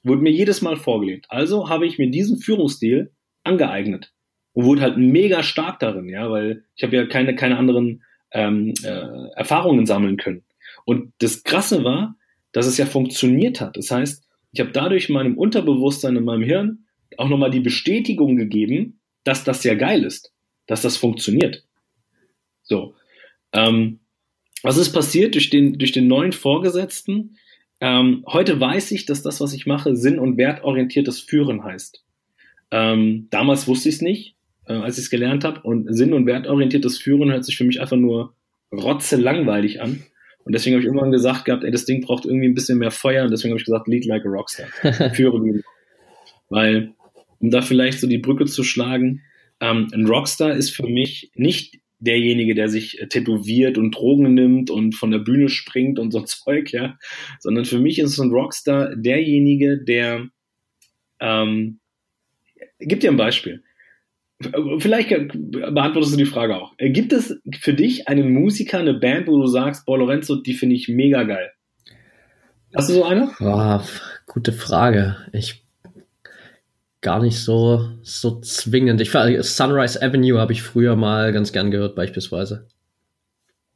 Wurde mir jedes Mal vorgelegt. Also habe ich mir diesen Führungsstil angeeignet und wurde halt mega stark darin, ja, weil ich habe ja keine, keine anderen ähm, äh, Erfahrungen sammeln können. Und das Krasse war, dass es ja funktioniert hat. Das heißt, ich habe dadurch meinem Unterbewusstsein in meinem Hirn auch nochmal die Bestätigung gegeben, dass das ja geil ist, dass das funktioniert. So. Ähm, was ist passiert durch den, durch den neuen Vorgesetzten? Ähm, heute weiß ich, dass das, was ich mache, sinn- und wertorientiertes Führen heißt. Ähm, damals wusste ich es nicht, äh, als ich es gelernt habe. Und sinn- und wertorientiertes Führen hört sich für mich einfach nur rotze langweilig an. Und deswegen habe ich irgendwann gesagt gehabt, ey, das Ding braucht irgendwie ein bisschen mehr Feuer. Und deswegen habe ich gesagt, lead like a Rockstar. [laughs] Führe wie Weil, um da vielleicht so die Brücke zu schlagen, ähm, ein Rockstar ist für mich nicht derjenige, der sich äh, tätowiert und Drogen nimmt und von der Bühne springt und so [laughs] Zeug, ja. Sondern für mich ist ein Rockstar derjenige, der ähm, gib dir ein Beispiel. Vielleicht beantwortest du die Frage auch. Äh, gibt es für dich einen Musiker, eine Band, wo du sagst, boah, Lorenzo, die finde ich mega geil? Hast du so eine? Boah, gute Frage. Ich gar nicht so, so zwingend. Ich Sunrise Avenue habe ich früher mal ganz gern gehört, beispielsweise.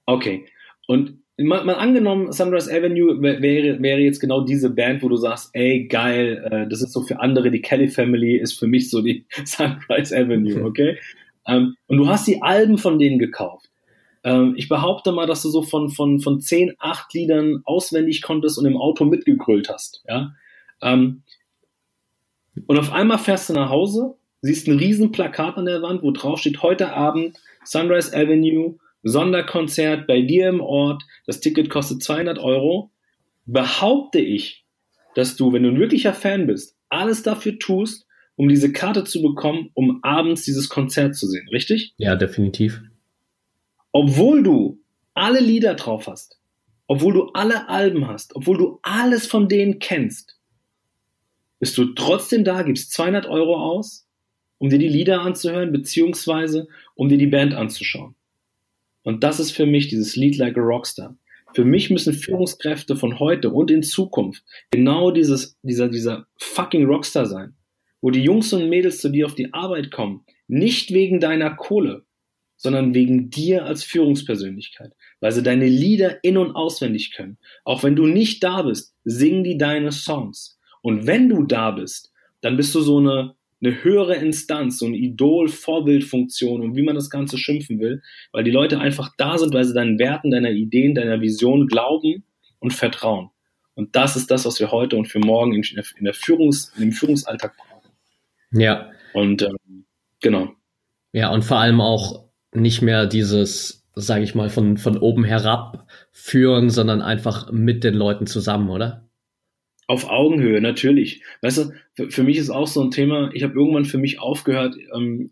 Okay. Und mal, mal angenommen, Sunrise Avenue wäre, wäre jetzt genau diese Band, wo du sagst, ey, geil, äh, das ist so für andere, die Kelly Family ist für mich so die [laughs] Sunrise Avenue, [laughs] okay? ähm, und du hast die Alben von denen gekauft. Ähm, ich behaupte mal, dass du so von, von, von 10, 8 Liedern auswendig konntest und im Auto mitgegrölt hast, ja? Ähm, und auf einmal fährst du nach Hause, siehst ein riesen Plakat an der Wand, wo drauf steht, heute Abend Sunrise Avenue, Sonderkonzert bei dir im Ort, das Ticket kostet 200 Euro. Behaupte ich, dass du, wenn du ein wirklicher Fan bist, alles dafür tust, um diese Karte zu bekommen, um abends dieses Konzert zu sehen, richtig? Ja, definitiv. Obwohl du alle Lieder drauf hast, obwohl du alle Alben hast, obwohl du alles von denen kennst, bist du trotzdem da, gibst 200 Euro aus um dir die Lieder anzuhören, beziehungsweise um dir die Band anzuschauen. Und das ist für mich dieses Lied Like a Rockstar. Für mich müssen Führungskräfte von heute und in Zukunft genau dieses, dieser, dieser fucking Rockstar sein, wo die Jungs und Mädels zu dir auf die Arbeit kommen, nicht wegen deiner Kohle, sondern wegen dir als Führungspersönlichkeit, weil sie deine Lieder in- und auswendig können. Auch wenn du nicht da bist, singen die deine Songs. Und wenn du da bist, dann bist du so eine, eine höhere Instanz, so eine Idol-Vorbildfunktion und wie man das Ganze schimpfen will, weil die Leute einfach da sind, weil sie deinen Werten, deiner Ideen, deiner Vision glauben und vertrauen. Und das ist das, was wir heute und für morgen in, in der Führungs, im Führungsalltag brauchen. Ja. Und ähm, genau. Ja, und vor allem auch nicht mehr dieses, sage ich mal, von, von oben herab führen, sondern einfach mit den Leuten zusammen, oder? Auf Augenhöhe, natürlich. Weißt du, für, mich ist auch so ein Thema, ich habe irgendwann für mich aufgehört, ähm,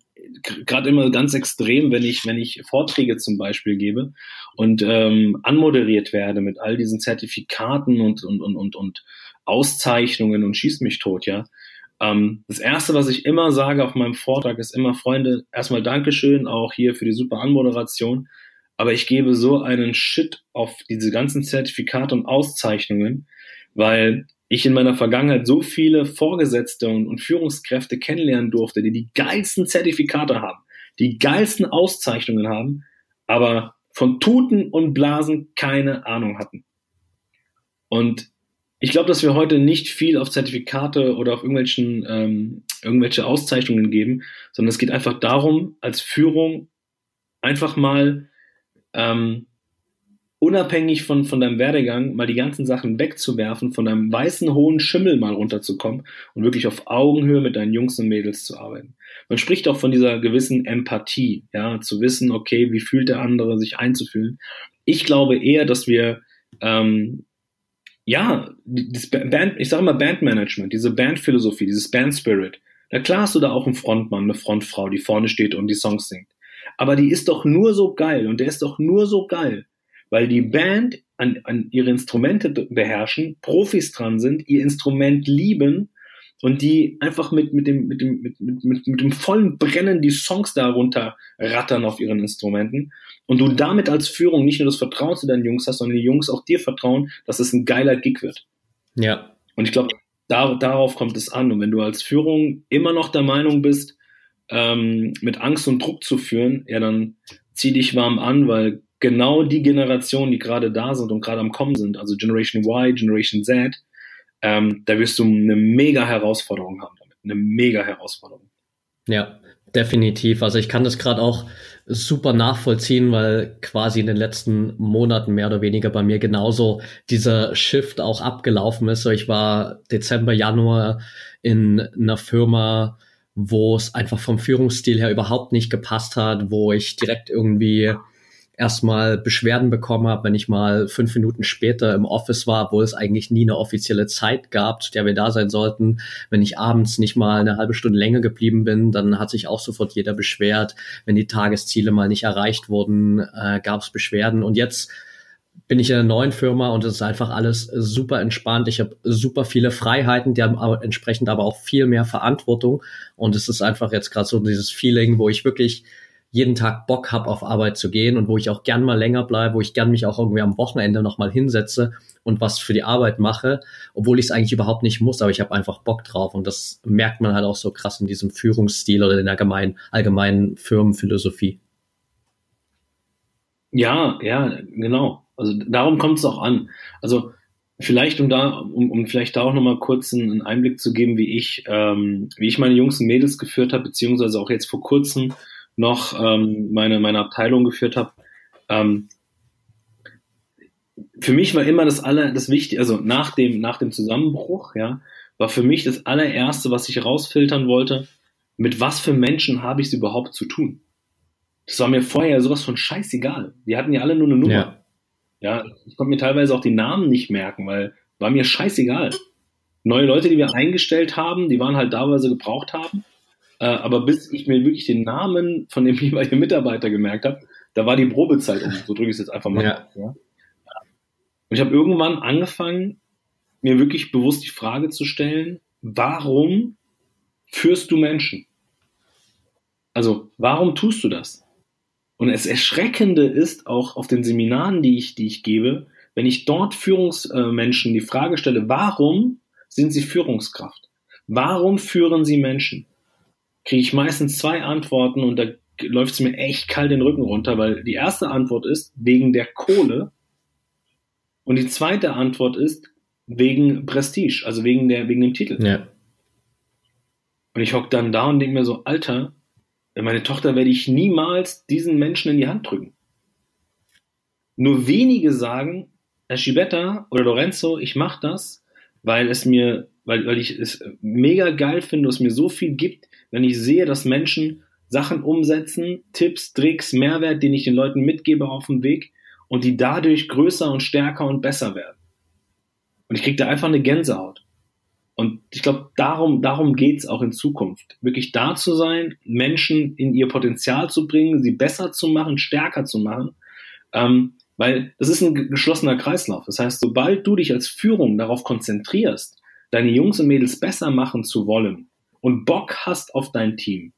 gerade immer ganz extrem, wenn ich, wenn ich Vorträge zum Beispiel gebe und ähm, anmoderiert werde mit all diesen Zertifikaten und, und, und, und, und Auszeichnungen und schießt mich tot, ja. Ähm, das erste, was ich immer sage auf meinem Vortrag, ist immer, Freunde, erstmal Dankeschön auch hier für die super Anmoderation. Aber ich gebe so einen Shit auf diese ganzen Zertifikate und Auszeichnungen, weil ich in meiner Vergangenheit so viele Vorgesetzte und, Führungskräfte kennenlernen durfte, die die geilsten Zertifikate haben, die geilsten Auszeichnungen haben, aber von Tuten und Blasen keine Ahnung hatten. Und ich glaube, dass wir heute nicht viel auf Zertifikate oder auf irgendwelchen ähm, irgendwelche Auszeichnungen geben, sondern es geht einfach darum, als Führung einfach mal ähm, unabhängig von, von deinem Werdegang mal die ganzen Sachen wegzuwerfen, von deinem weißen hohen Schimmel mal runterzukommen und wirklich auf Augenhöhe mit deinen Jungs und Mädels zu arbeiten. Man spricht auch von dieser gewissen Empathie, ja, zu wissen, okay, wie fühlt der andere, sich einzufühlen. Ich glaube eher, dass wir ähm, ja, das Band, ich sage immer Bandmanagement, diese Bandphilosophie, dieses Bandspirit. Na klar hast du da auch einen Frontmann, eine Frontfrau, die vorne steht und die Songs singt. Aber die ist doch nur so geil und der ist doch nur so geil, weil die Band an, an ihre Instrumente beherrschen, Profis dran sind, ihr Instrument lieben und die einfach mit, mit, dem, mit, dem, mit, mit, mit dem vollen Brennen die Songs darunter rattern auf ihren Instrumenten und du damit als Führung nicht nur das Vertrauen zu deinen Jungs hast, sondern die Jungs auch dir vertrauen, dass es ein geiler Gig wird. Ja. Und ich glaube, da, darauf kommt es an. Und wenn du als Führung immer noch der Meinung bist, ähm, mit Angst und Druck zu führen, ja, dann zieh dich warm an, weil genau die Generationen, die gerade da sind und gerade am Kommen sind, also Generation Y, Generation Z, ähm, da wirst du eine mega Herausforderung haben damit. Eine mega Herausforderung. Ja, definitiv. Also ich kann das gerade auch super nachvollziehen, weil quasi in den letzten Monaten mehr oder weniger bei mir genauso dieser Shift auch abgelaufen ist. Ich war Dezember, Januar in einer Firma, wo es einfach vom Führungsstil her überhaupt nicht gepasst hat, wo ich direkt irgendwie erstmal Beschwerden bekommen habe, wenn ich mal fünf Minuten später im Office war, wo es eigentlich nie eine offizielle Zeit gab, zu der wir da sein sollten. Wenn ich abends nicht mal eine halbe Stunde länger geblieben bin, dann hat sich auch sofort jeder beschwert. Wenn die Tagesziele mal nicht erreicht wurden, äh, gab es Beschwerden. Und jetzt bin ich in einer neuen Firma und es ist einfach alles super entspannt. Ich habe super viele Freiheiten, die haben aber entsprechend aber auch viel mehr Verantwortung. Und es ist einfach jetzt gerade so dieses Feeling, wo ich wirklich jeden Tag Bock habe, auf Arbeit zu gehen und wo ich auch gern mal länger bleibe, wo ich gern mich auch irgendwie am Wochenende nochmal hinsetze und was für die Arbeit mache, obwohl ich es eigentlich überhaupt nicht muss, aber ich habe einfach Bock drauf und das merkt man halt auch so krass in diesem Führungsstil oder in der allgemeinen, allgemeinen Firmenphilosophie. Ja, ja, genau. Also darum kommt es auch an. Also vielleicht um da, um, um vielleicht da auch nochmal kurz einen Einblick zu geben, wie ich, ähm, wie ich meine Jungs und Mädels geführt habe, beziehungsweise auch jetzt vor kurzem noch ähm, meine, meine Abteilung geführt habe, ähm, für mich war immer das aller, das Wichtige, also nach dem, nach dem Zusammenbruch, ja, war für mich das allererste, was ich rausfiltern wollte, mit was für Menschen habe ich es überhaupt zu tun? Das war mir vorher sowas von scheißegal. Die hatten ja alle nur eine Nummer. Ja, ja ich konnte mir teilweise auch die Namen nicht merken, weil war mir scheißegal. Neue Leute, die wir eingestellt haben, die waren halt da, weil sie gebraucht haben. Äh, aber bis ich mir wirklich den Namen von dem [laughs] jeweiligen Mitarbeiter gemerkt habe, da war die Probezeit um. So drücke ich es jetzt einfach mal. Ja. ja. Und ich habe irgendwann angefangen, mir wirklich bewusst die Frage zu stellen, warum führst du Menschen? Also, warum tust du das? Und das Erschreckende ist auch auf den Seminaren, die ich, die ich gebe, wenn ich dort Führungsmenschen die Frage stelle, warum sind sie Führungskraft? Warum führen sie Menschen? Kriege ich meistens zwei Antworten und da läuft es mir echt kalt den Rücken runter, weil die erste Antwort ist wegen der Kohle und die zweite Antwort ist wegen Prestige, also wegen, der, wegen dem Titel. Ja. Und ich hocke dann da und denke mir so, Alter, meine Tochter werde ich niemals diesen Menschen in die Hand drücken. Nur wenige sagen, Herr Schibetta oder Lorenzo, ich mache das, weil es mir, weil, weil ich es mega geil finde, es mir so viel gibt, wenn ich sehe, dass Menschen Sachen umsetzen, Tipps, Tricks, Mehrwert, den ich den Leuten mitgebe auf dem Weg und die dadurch größer und stärker und besser werden. Und ich kriege da einfach eine Gänsehaut. Und ich glaube, darum, darum geht's auch in Zukunft. Wirklich da zu sein, Menschen in ihr Potenzial zu bringen, sie besser zu machen, stärker zu machen. Ähm, weil das ist ein geschlossener Kreislauf. Das heißt, sobald du dich als Führung darauf konzentrierst, deine Jungs und Mädels besser machen zu wollen und Bock hast auf dein Team,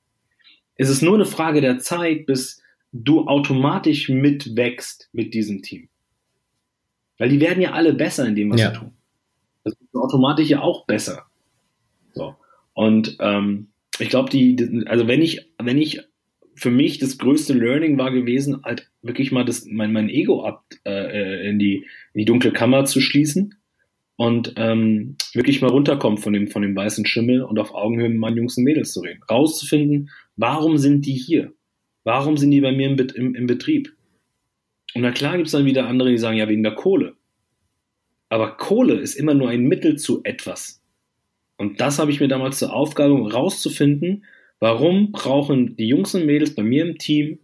ist es nur eine Frage der Zeit, bis du automatisch mitwächst mit diesem Team. Weil die werden ja alle besser in dem, was ja. sie tun. Das ist automatisch ja auch besser. So. Und ähm, ich glaube, die, also wenn ich, wenn ich für mich das größte Learning war gewesen, halt wirklich mal das, mein, mein Ego ab äh, in, die, in die dunkle Kammer zu schließen und ähm, wirklich mal runterkommen von dem, von dem weißen Schimmel und auf Augenhöhe mit meinen Jungs und Mädels zu reden. Rauszufinden, warum sind die hier? Warum sind die bei mir im, im, im Betrieb? Und na klar gibt es dann wieder andere, die sagen, ja, wegen der Kohle. Aber Kohle ist immer nur ein Mittel zu etwas. Und das habe ich mir damals zur Aufgabe, rauszufinden, warum brauchen die Jungs und Mädels bei mir im Team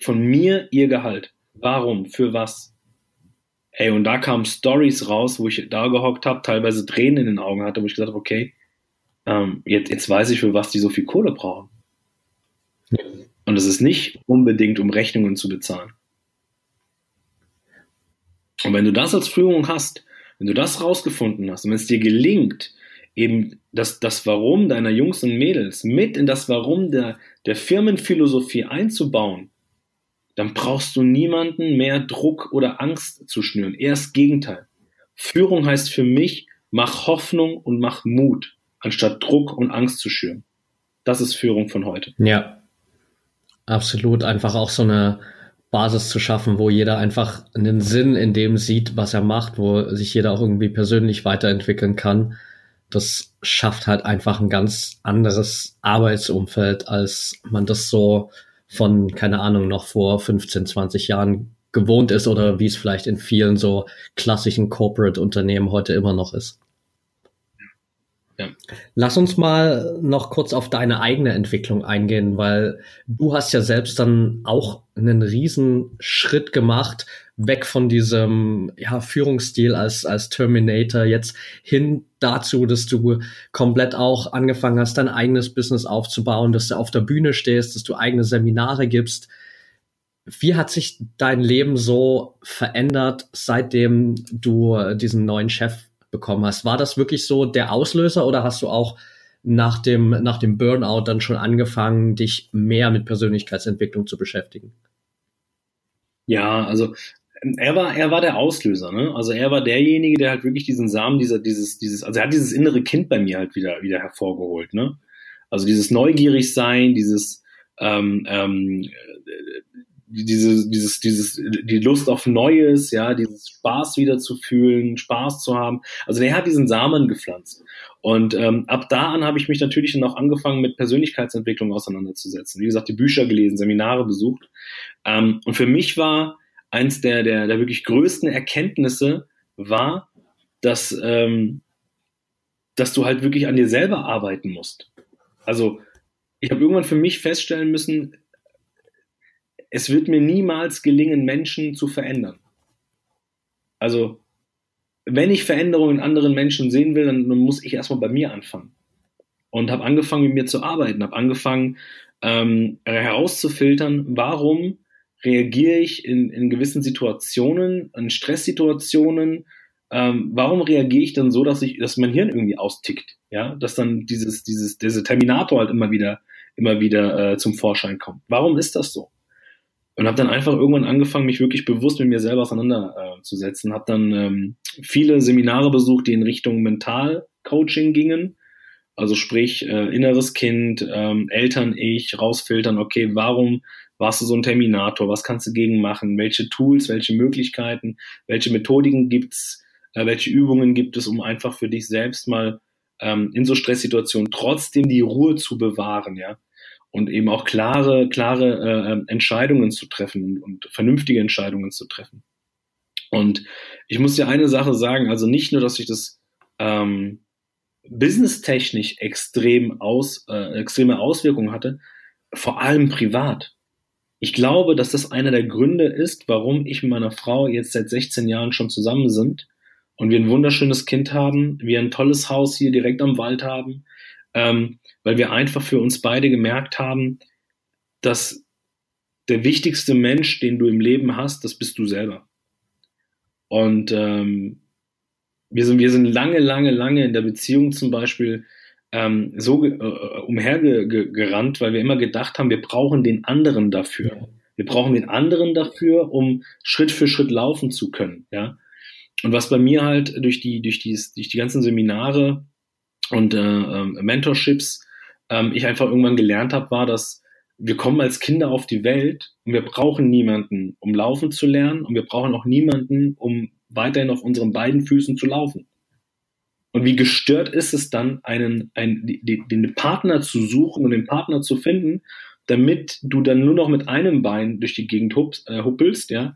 von mir ihr Gehalt? Warum? Für was? Ey, und da kamen Stories raus, wo ich da gehockt habe, teilweise Tränen in den Augen hatte, wo ich gesagt habe, okay, ähm, jetzt, jetzt weiß ich, für was die so viel Kohle brauchen. Und es ist nicht unbedingt, um Rechnungen zu bezahlen. Und wenn du das als Führung hast, wenn du das rausgefunden hast und wenn es dir gelingt, eben das, das Warum deiner Jungs und Mädels mit in das Warum der, der Firmenphilosophie einzubauen, dann brauchst du niemanden mehr Druck oder Angst zu schnüren. Eher das Gegenteil. Führung heißt für mich, mach Hoffnung und mach Mut, anstatt Druck und Angst zu schüren. Das ist Führung von heute. Ja, absolut. Einfach auch so eine Basis zu schaffen, wo jeder einfach einen Sinn in dem sieht, was er macht, wo sich jeder auch irgendwie persönlich weiterentwickeln kann. Das schafft halt einfach ein ganz anderes Arbeitsumfeld, als man das so von, keine Ahnung, noch vor 15, 20 Jahren gewohnt ist oder wie es vielleicht in vielen so klassischen Corporate-Unternehmen heute immer noch ist. Ja. Lass uns mal noch kurz auf deine eigene Entwicklung eingehen, weil du hast ja selbst dann auch einen riesen Schritt gemacht, weg von diesem ja, Führungsstil als, als Terminator, jetzt hin dazu, dass du komplett auch angefangen hast, dein eigenes Business aufzubauen, dass du auf der Bühne stehst, dass du eigene Seminare gibst. Wie hat sich dein Leben so verändert, seitdem du diesen neuen Chef bekommen hast. War das wirklich so der Auslöser oder hast du auch nach dem, nach dem Burnout dann schon angefangen, dich mehr mit Persönlichkeitsentwicklung zu beschäftigen? Ja, also er war, er war der Auslöser, ne? Also er war derjenige, der halt wirklich diesen Samen, dieser, dieses, dieses, also er hat dieses innere Kind bei mir halt wieder, wieder hervorgeholt, ne? Also dieses neugierig sein, dieses, ähm, ähm, diese, dieses, dieses, die Lust auf Neues, ja, dieses Spaß wieder zu fühlen, Spaß zu haben. Also der hat diesen Samen gepflanzt. Und ähm, ab da an habe ich mich natürlich dann auch angefangen, mit Persönlichkeitsentwicklung auseinanderzusetzen. Wie gesagt, die Bücher gelesen, Seminare besucht. Ähm, und für mich war eins der, der, der wirklich größten Erkenntnisse war, dass, ähm, dass du halt wirklich an dir selber arbeiten musst. Also ich habe irgendwann für mich feststellen müssen, es wird mir niemals gelingen, Menschen zu verändern. Also, wenn ich Veränderungen in anderen Menschen sehen will, dann, muss ich erstmal bei mir anfangen. Und habe angefangen, mit mir zu arbeiten, habe angefangen ähm, herauszufiltern, warum reagiere ich in, in gewissen Situationen, in Stresssituationen, ähm, warum reagiere ich dann so, dass ich, dass mein Hirn irgendwie austickt, ja, dass dann dieses, dieses, dieser Terminator halt immer wieder immer wieder äh, zum Vorschein kommt. Warum ist das so? Und habe dann einfach irgendwann angefangen, mich wirklich bewusst mit mir selber auseinanderzusetzen. Äh, habe dann ähm, viele Seminare besucht, die in Richtung Mental-Coaching gingen. Also sprich, äh, inneres Kind, ähm, Eltern-Ich, rausfiltern, okay, warum warst du so ein Terminator? Was kannst du gegen machen? Welche Tools, welche Möglichkeiten, welche Methodiken gibt's? Äh, welche Übungen gibt es, um einfach für dich selbst mal ähm, in so Stresssituationen trotzdem die Ruhe zu bewahren, ja? Und eben auch klare, klare äh, ähm, Entscheidungen zu treffen und, vernünftige Entscheidungen zu treffen. Und ich muss dir eine Sache sagen, also nicht nur, dass ich das ähm, businesstechnisch extrem aus, äh, extreme Auswirkungen hatte, vor allem privat. Ich glaube, dass das einer der Gründe ist, warum ich mit meiner Frau jetzt seit 16 Jahren schon zusammen sind und wir ein wunderschönes Kind haben, wir ein tolles Haus hier direkt am Wald haben, ähm, weil wir einfach für uns beide gemerkt haben, dass der wichtigste Mensch, den du im Leben hast, das bist du selber. Und ähm, wir, sind, wir sind lange, lange, lange in der Beziehung zum Beispiel ähm, so äh, umhergerannt, weil wir immer gedacht haben, wir brauchen den anderen dafür. Ja. Wir brauchen den anderen dafür, um Schritt für Schritt laufen zu können. Ja. Und was bei mir halt durch die durch die durch die ganzen Seminare und äh, ähm, Mentorships ähm, ich einfach irgendwann gelernt habe, war, dass wir kommen als Kinder auf die Welt und wir brauchen niemanden, um laufen zu lernen und wir brauchen auch niemanden, um weiterhin auf unseren beiden Füßen zu laufen. Und wie gestört ist es dann, einen, einen, den, Partner zu suchen und den Partner zu finden, damit du dann nur noch mit einem Bein durch die Gegend äh, huppelst, ja,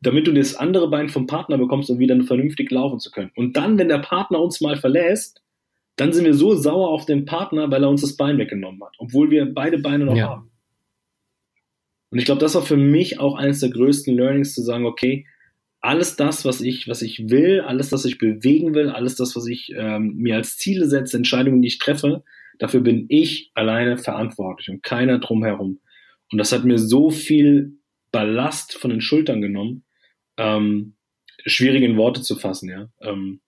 damit du das andere Bein vom Partner bekommst, um wieder vernünftig laufen zu können. Und dann, wenn der Partner uns mal verlässt, dann sind wir so sauer auf den Partner, weil er uns das Bein weggenommen hat, obwohl wir beide Beine noch ja. haben. Und ich glaube, das war für mich auch eines der größten Learnings, zu sagen, okay, alles das, was ich, was ich will, alles das, was ich bewegen will, alles das, was ich ähm, mir als Ziele setze, Entscheidungen, die ich treffe, dafür bin ich alleine verantwortlich und keiner drumherum. Und das hat mir so viel Ballast von den Schultern genommen, ähm, schwierig in Worte zu fassen, ja. Ähm,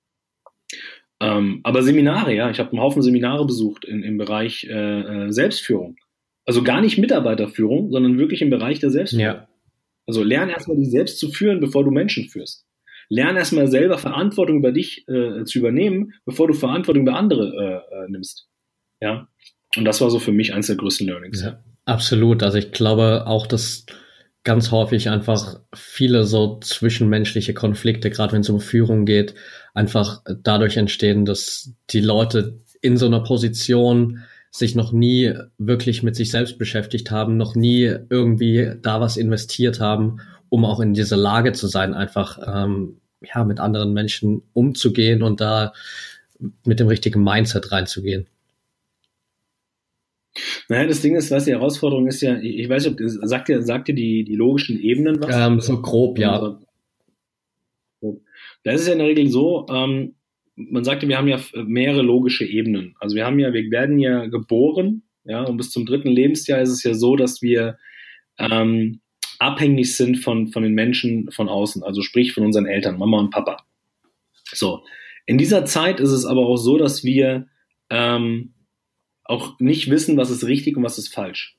ähm, aber Seminare, ja, ich habe einen Haufen Seminare besucht in, im Bereich äh, äh Selbstführung. Also gar nicht Mitarbeiterführung, sondern wirklich im Bereich der Selbstführung. Ja. Also lern erstmal dich selbst zu führen, bevor du Menschen führst. Lern erstmal selber Verantwortung über dich äh, zu übernehmen, bevor du Verantwortung über andere äh, äh, nimmst. Ja. Und das war so für mich eins der größten Learnings. Ja, absolut. Also ich glaube auch, dass ganz häufig einfach viele so zwischenmenschliche Konflikte, gerade wenn es um Führung geht, einfach dadurch entstehen, dass die Leute in so einer Position sich noch nie wirklich mit sich selbst beschäftigt haben, noch nie irgendwie da was investiert haben, um auch in dieser Lage zu sein, einfach ähm, ja mit anderen Menschen umzugehen und da mit dem richtigen Mindset reinzugehen. Naja, das Ding ist, was die Herausforderung ist ja, ich weiß nicht, sagt ihr, sagt ihr die, die logischen Ebenen was? Ähm, so grob, ja. Da ist es ja in der Regel so, ähm, man sagte, wir haben ja mehrere logische Ebenen. Also wir haben ja, wir werden ja geboren, ja, und bis zum dritten Lebensjahr ist es ja so, dass wir ähm, abhängig sind von, von den Menschen von außen, also sprich von unseren Eltern, Mama und Papa. So. In dieser Zeit ist es aber auch so, dass wir ähm, auch nicht wissen, was ist richtig und was ist falsch.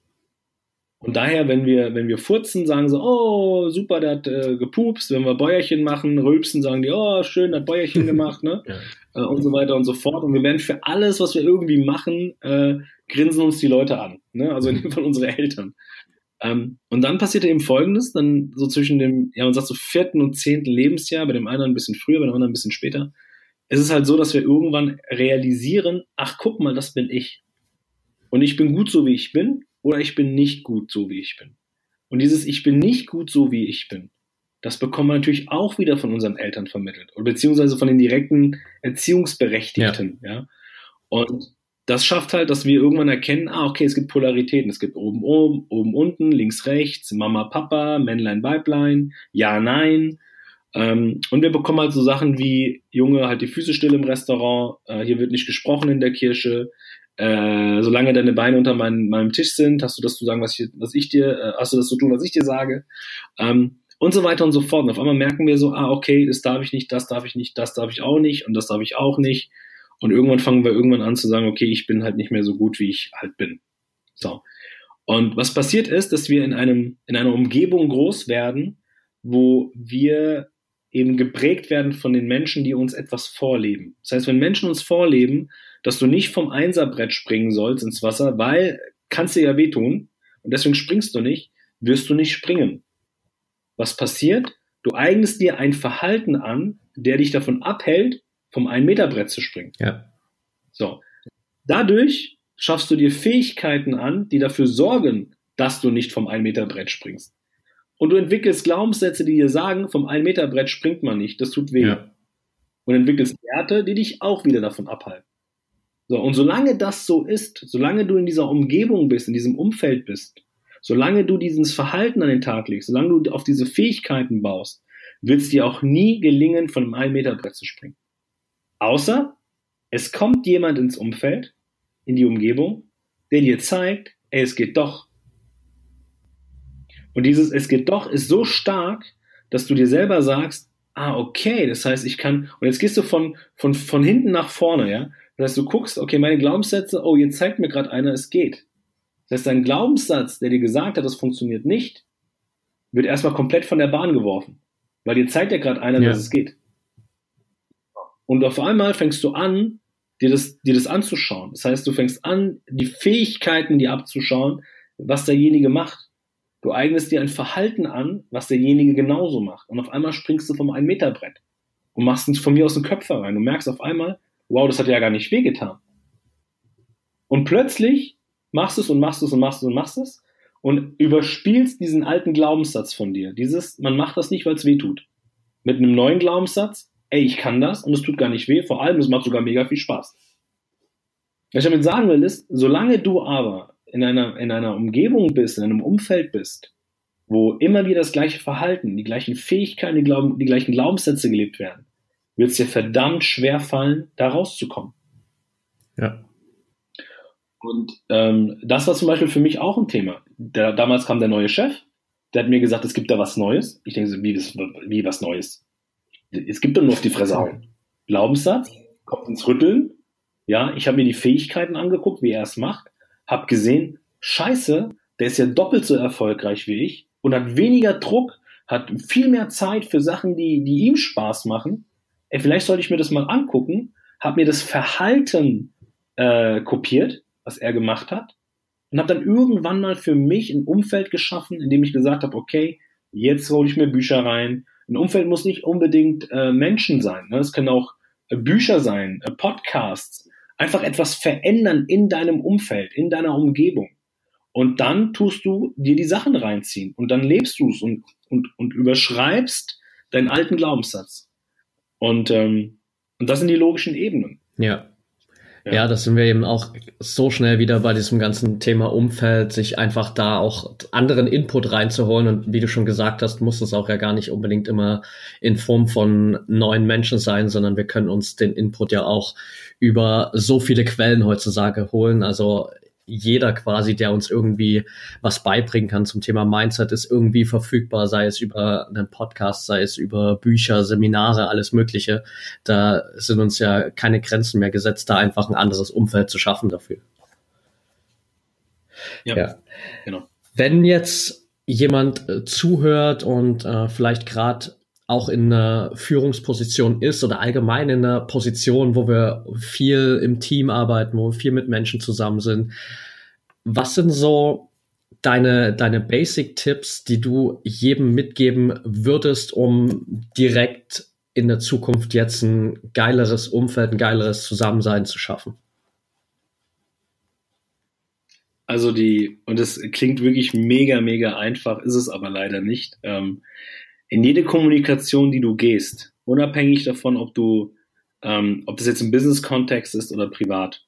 Und daher, wenn wir, wenn wir furzen, sagen sie, oh, super, der hat äh, gepupst. Wenn wir Bäuerchen machen, rülpsen, sagen die, oh, schön, der hat Bäuerchen [laughs] gemacht, ne? ja. äh, und so weiter und so fort. Und wir werden für alles, was wir irgendwie machen, äh, grinsen uns die Leute an. Ne? Also in dem Fall unsere Eltern. Ähm, und dann passiert eben Folgendes, dann so zwischen dem, ja, man sagt so vierten und zehnten Lebensjahr, bei dem einen ein bisschen früher, bei dem anderen ein bisschen später, ist es halt so, dass wir irgendwann realisieren, ach, guck mal, das bin ich. Und ich bin gut so, wie ich bin oder ich bin nicht gut so, wie ich bin. Und dieses Ich bin nicht gut so, wie ich bin, das bekommen wir natürlich auch wieder von unseren Eltern vermittelt oder beziehungsweise von den direkten Erziehungsberechtigten. Ja. ja? Und das schafft halt, dass wir irgendwann erkennen, ah, okay, es gibt Polaritäten. Es gibt oben, oben, oben, unten, links, rechts, Mama, Papa, Männlein, Weiblein, Ja, Nein. Ähm, und wir bekommen halt so Sachen wie, Junge, halt die Füße still im Restaurant, äh, hier wird nicht gesprochen in der Kirche, äh, solange deine Beine unter mein, meinem Tisch sind, hast du das zu sagen, was ich, was ich dir, äh, hast du das zu tun, was ich dir sage, ähm, und so weiter und so fort. Und auf einmal merken wir so, ah, okay, das darf ich nicht, das darf ich nicht, das darf ich auch nicht und das darf ich auch nicht. Und irgendwann fangen wir irgendwann an zu sagen, okay, ich bin halt nicht mehr so gut, wie ich halt bin. So. Und was passiert ist, dass wir in einem, in einer Umgebung groß werden, wo wir eben geprägt werden von den Menschen, die uns etwas vorleben. Das heißt, wenn Menschen uns vorleben, dass du nicht vom Einserbrett springen sollst ins Wasser, weil kannst dir ja wehtun und deswegen springst du nicht, wirst du nicht springen. Was passiert? Du eignest dir ein Verhalten an, der dich davon abhält, vom Ein-Meter-Brett zu springen. Ja. So. Dadurch schaffst du dir Fähigkeiten an, die dafür sorgen, dass du nicht vom Ein-Meter-Brett springst. Und du entwickelst Glaubenssätze, die dir sagen, vom Ein-Meter-Brett springt man nicht, das tut weh. Ja. Und entwickelst Werte, die dich auch wieder davon abhalten. So, und solange das so ist, solange du in dieser Umgebung bist, in diesem Umfeld bist, solange du dieses Verhalten an den Tag legst, solange du auf diese Fähigkeiten baust, wird es dir auch nie gelingen, von einem 1 Meter Brett zu springen. Außer es kommt jemand ins Umfeld, in die Umgebung, der dir zeigt, ey, es geht doch. Und dieses Es geht doch ist so stark, dass du dir selber sagst, ah, okay, das heißt, ich kann, und jetzt gehst du von, von, von hinten nach vorne, ja. Das heißt, du guckst, okay, meine Glaubenssätze, oh, jetzt zeigt mir gerade einer, es geht. Das heißt, dein Glaubenssatz, der dir gesagt hat, das funktioniert nicht, wird erstmal komplett von der Bahn geworfen. Weil dir zeigt ja gerade einer, ja. dass es geht. Und auf einmal fängst du an, dir das, dir das anzuschauen. Das heißt, du fängst an, die Fähigkeiten dir abzuschauen, was derjenige macht. Du eignest dir ein Verhalten an, was derjenige genauso macht. Und auf einmal springst du vom 1-Meter-Brett und machst von mir aus den Köpfer rein. Du merkst auf einmal, wow, das hat ja gar nicht wehgetan. Und plötzlich machst du es und machst es und machst es und machst es und überspielst diesen alten Glaubenssatz von dir. Dieses, man macht das nicht, weil es weh tut. Mit einem neuen Glaubenssatz, ey, ich kann das und es tut gar nicht weh, vor allem, es macht sogar mega viel Spaß. Was ich damit sagen will, ist, solange du aber in einer, in einer Umgebung bist, in einem Umfeld bist, wo immer wieder das gleiche Verhalten, die gleichen Fähigkeiten, die, Glauben, die gleichen Glaubenssätze gelebt werden, wird es dir verdammt schwer fallen, da rauszukommen. Ja. Und ähm, das war zum Beispiel für mich auch ein Thema. Der, damals kam der neue Chef, der hat mir gesagt, es gibt da was Neues. Ich denke so, wie, wie was Neues? Es gibt doch nur auf die Fresse hauen. Glaubenssatz, kommt ins Rütteln. Ja, ich habe mir die Fähigkeiten angeguckt, wie er es macht, habe gesehen, scheiße, der ist ja doppelt so erfolgreich wie ich und hat weniger Druck, hat viel mehr Zeit für Sachen, die, die ihm Spaß machen ey, vielleicht sollte ich mir das mal angucken, habe mir das Verhalten äh, kopiert, was er gemacht hat, und habe dann irgendwann mal für mich ein Umfeld geschaffen, in dem ich gesagt habe, okay, jetzt hole ich mir Bücher rein. Ein Umfeld muss nicht unbedingt äh, Menschen sein, ne? es können auch äh, Bücher sein, äh, Podcasts, einfach etwas verändern in deinem Umfeld, in deiner Umgebung. Und dann tust du dir die Sachen reinziehen und dann lebst du es und, und, und überschreibst deinen alten Glaubenssatz. Und, ähm, und das sind die logischen Ebenen. Ja. Ja. ja, das sind wir eben auch so schnell wieder bei diesem ganzen Thema Umfeld, sich einfach da auch anderen Input reinzuholen. Und wie du schon gesagt hast, muss es auch ja gar nicht unbedingt immer in Form von neuen Menschen sein, sondern wir können uns den Input ja auch über so viele Quellen heutzutage holen. Also jeder quasi, der uns irgendwie was beibringen kann zum Thema Mindset, ist irgendwie verfügbar, sei es über einen Podcast, sei es über Bücher, Seminare, alles Mögliche. Da sind uns ja keine Grenzen mehr gesetzt, da einfach ein anderes Umfeld zu schaffen dafür. Ja, ja. genau. Wenn jetzt jemand äh, zuhört und äh, vielleicht gerade auch in einer Führungsposition ist oder allgemein in einer Position, wo wir viel im Team arbeiten, wo wir viel mit Menschen zusammen sind. Was sind so deine, deine Basic-Tipps, die du jedem mitgeben würdest, um direkt in der Zukunft jetzt ein geileres Umfeld, ein geileres Zusammensein zu schaffen? Also die, und das klingt wirklich mega, mega einfach, ist es aber leider nicht. Ähm, in jede Kommunikation, die du gehst, unabhängig davon, ob du, ähm, ob das jetzt im Business-Kontext ist oder privat,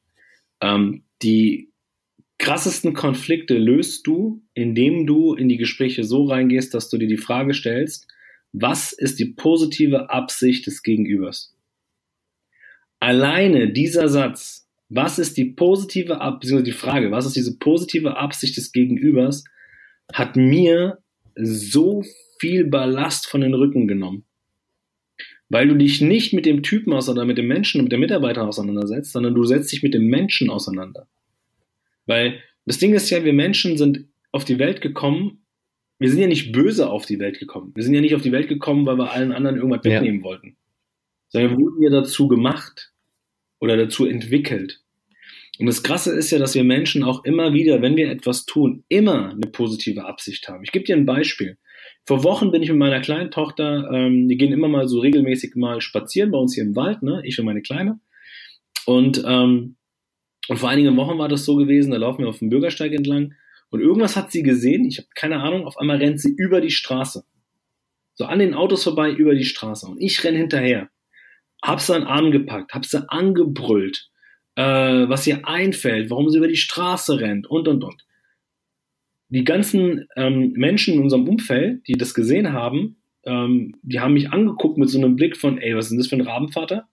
ähm, die krassesten Konflikte löst du, indem du in die Gespräche so reingehst, dass du dir die Frage stellst, was ist die positive Absicht des Gegenübers? Alleine dieser Satz, was ist die positive Absicht, die Frage, was ist diese positive Absicht des Gegenübers, hat mir so viel Ballast von den Rücken genommen. Weil du dich nicht mit dem Typen auseinander, mit dem Menschen, mit dem Mitarbeiter auseinandersetzt, sondern du setzt dich mit dem Menschen auseinander. Weil Das Ding ist ja, wir Menschen sind auf die Welt gekommen, wir sind ja nicht böse auf die Welt gekommen. Wir sind ja nicht auf die Welt gekommen, weil wir allen anderen irgendwas ja. wegnehmen wollten. Sondern wir wurden ja dazu gemacht oder dazu entwickelt. Und das Krasse ist ja, dass wir Menschen auch immer wieder, wenn wir etwas tun, immer eine positive Absicht haben. Ich gebe dir ein Beispiel. Vor Wochen bin ich mit meiner kleinen Tochter, ähm, die gehen immer mal so regelmäßig mal spazieren bei uns hier im Wald, ne? ich und meine Kleine. Und, ähm, und vor einigen Wochen war das so gewesen, da laufen wir auf dem Bürgersteig entlang und irgendwas hat sie gesehen, ich habe keine Ahnung, auf einmal rennt sie über die Straße. So an den Autos vorbei über die Straße und ich renn hinterher. Hab sie an den Arm gepackt, hab sie angebrüllt, äh, was ihr einfällt, warum sie über die Straße rennt und und und die ganzen ähm, Menschen in unserem Umfeld, die das gesehen haben, ähm, die haben mich angeguckt mit so einem Blick von, ey, was ist denn das für ein Rabenvater?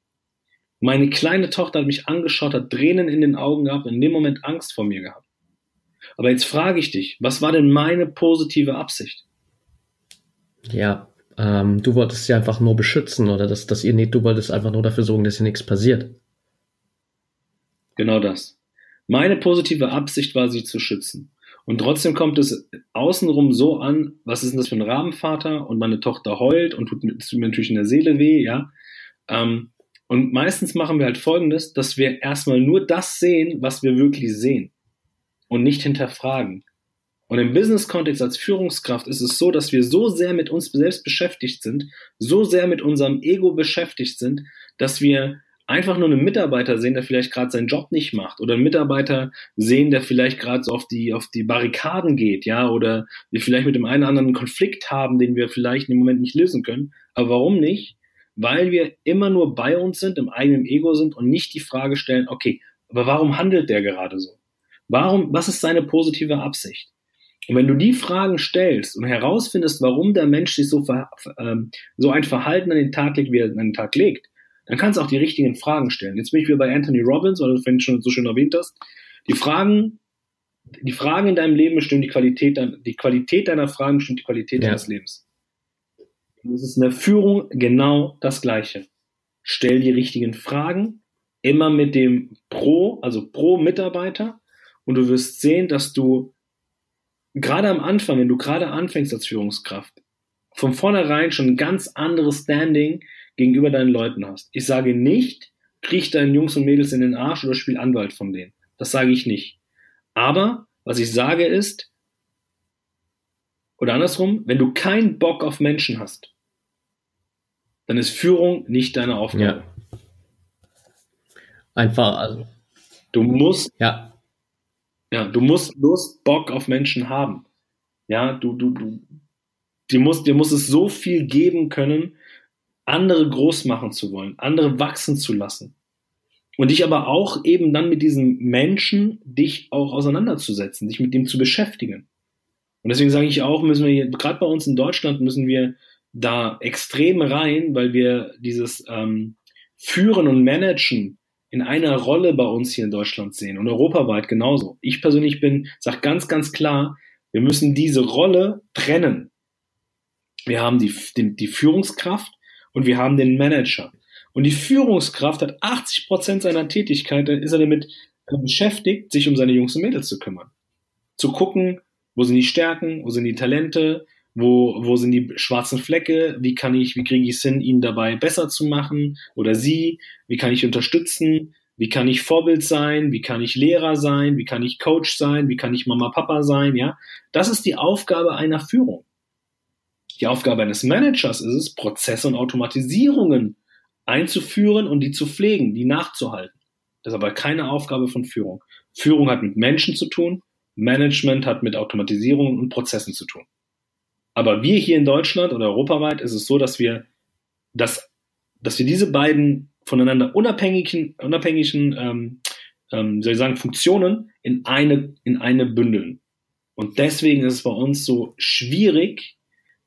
Meine kleine Tochter hat mich angeschaut, hat Tränen in den Augen gehabt und in dem Moment Angst vor mir gehabt. Aber jetzt frage ich dich, was war denn meine positive Absicht? Ja, ähm, du wolltest sie einfach nur beschützen oder dass, dass ihr nicht, du wolltest einfach nur dafür sorgen, dass ihr nichts passiert. Genau das. Meine positive Absicht war, sie zu schützen. Und trotzdem kommt es außenrum so an, was ist denn das für ein Rabenvater? Und meine Tochter heult und tut, tut mir natürlich in der Seele weh, ja. Ähm, und meistens machen wir halt folgendes, dass wir erstmal nur das sehen, was wir wirklich sehen und nicht hinterfragen. Und im Business-Kontext als Führungskraft ist es so, dass wir so sehr mit uns selbst beschäftigt sind, so sehr mit unserem Ego beschäftigt sind, dass wir einfach nur einen Mitarbeiter sehen, der vielleicht gerade seinen Job nicht macht oder einen Mitarbeiter sehen, der vielleicht gerade so auf die auf die Barrikaden geht, ja, oder wir vielleicht mit dem einen oder anderen Konflikt haben, den wir vielleicht im Moment nicht lösen können. Aber warum nicht? Weil wir immer nur bei uns sind, im eigenen Ego sind und nicht die Frage stellen, okay, aber warum handelt der gerade so? Warum, was ist seine positive Absicht? Und wenn du die Fragen stellst und herausfindest, warum der Mensch sich so, ähm, so ein Verhalten an den Tag legt, wie er an den Tag legt, dann kannst du auch die richtigen Fragen stellen. Jetzt bin ich wieder bei Anthony Robbins, weil du es schon so schön erwähnt hast. Die Fragen, die Fragen in deinem Leben bestimmen die Qualität, die Qualität deiner Fragen bestimmt die Qualität ja. deines Lebens. Und es ist in der Führung genau das Gleiche. Stell die richtigen Fragen, immer mit dem Pro, also pro Mitarbeiter, und du wirst sehen, dass du gerade am Anfang, wenn du gerade anfängst als Führungskraft, von vornherein schon ein ganz anderes Standing gegenüber deinen Leuten hast. Ich sage nicht, kriech deinen Jungs und Mädels in den Arsch oder spiel Anwalt von denen. Das sage ich nicht. Aber was ich sage ist, oder andersrum, wenn du keinen Bock auf Menschen hast, dann ist Führung nicht deine Aufgabe. Ja. Einfach, also. Du musst, ja. Ja, du musst Lust, Bock auf Menschen haben. Ja, du, du, du, dir muss, dir muss es so viel geben können, andere groß machen zu wollen, andere wachsen zu lassen. Und dich aber auch eben dann mit diesem Menschen dich auch auseinanderzusetzen, dich mit dem zu beschäftigen. Und deswegen sage ich auch, müssen wir gerade bei uns in Deutschland müssen wir da extrem rein, weil wir dieses ähm, Führen und Managen in einer Rolle bei uns hier in Deutschland sehen und europaweit genauso. Ich persönlich bin, sage ganz, ganz klar, wir müssen diese Rolle trennen. Wir haben die, die, die Führungskraft und wir haben den Manager. Und die Führungskraft hat 80 Prozent seiner Tätigkeit, dann ist er damit beschäftigt, sich um seine Jungs und Mädels zu kümmern. Zu gucken, wo sind die Stärken, wo sind die Talente, wo, wo sind die schwarzen Flecke, wie kann ich, wie kriege ich es hin, ihn dabei besser zu machen oder sie, wie kann ich unterstützen, wie kann ich Vorbild sein, wie kann ich Lehrer sein, wie kann ich Coach sein, wie kann ich Mama, Papa sein, ja. Das ist die Aufgabe einer Führung. Die Aufgabe eines Managers ist es, Prozesse und Automatisierungen einzuführen und die zu pflegen, die nachzuhalten. Das ist aber keine Aufgabe von Führung. Führung hat mit Menschen zu tun, Management hat mit Automatisierungen und Prozessen zu tun. Aber wir hier in Deutschland oder europaweit ist es so, dass wir, dass, dass wir diese beiden voneinander unabhängigen, unabhängigen ähm, ähm, soll ich sagen, Funktionen in eine, in eine bündeln. Und deswegen ist es bei uns so schwierig,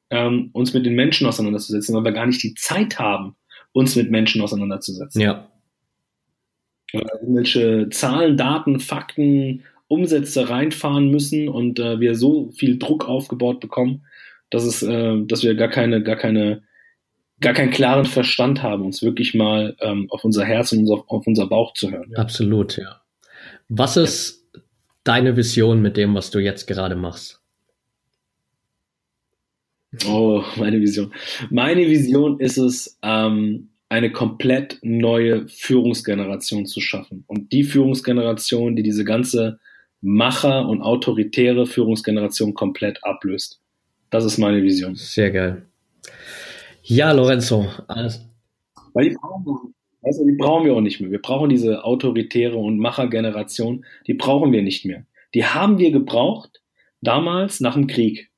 ähm, uns mit den Menschen auseinanderzusetzen, weil wir gar nicht die Zeit haben, uns mit Menschen auseinanderzusetzen. Ja. Irgendwelche Zahlen, Daten, Fakten, Umsätze reinfahren müssen und äh, wir so viel Druck aufgebaut bekommen, dass es, äh, dass wir gar keine, gar keine, gar keinen klaren Verstand haben, uns wirklich mal ähm, auf unser Herz und auf, auf unser Bauch zu hören. Ja. Absolut, ja. Was ist deine Vision mit dem, was du jetzt gerade machst? Oh, meine Vision. Meine Vision ist es, ähm, eine komplett neue Führungsgeneration zu schaffen. Und die Führungsgeneration, die diese ganze Macher- und autoritäre Führungsgeneration komplett ablöst. Das ist meine Vision. Sehr geil. Ja, Lorenzo. Alles. Weil die brauchen, also die brauchen wir auch nicht mehr. Wir brauchen diese autoritäre und Machergeneration, die brauchen wir nicht mehr. Die haben wir gebraucht damals nach dem Krieg.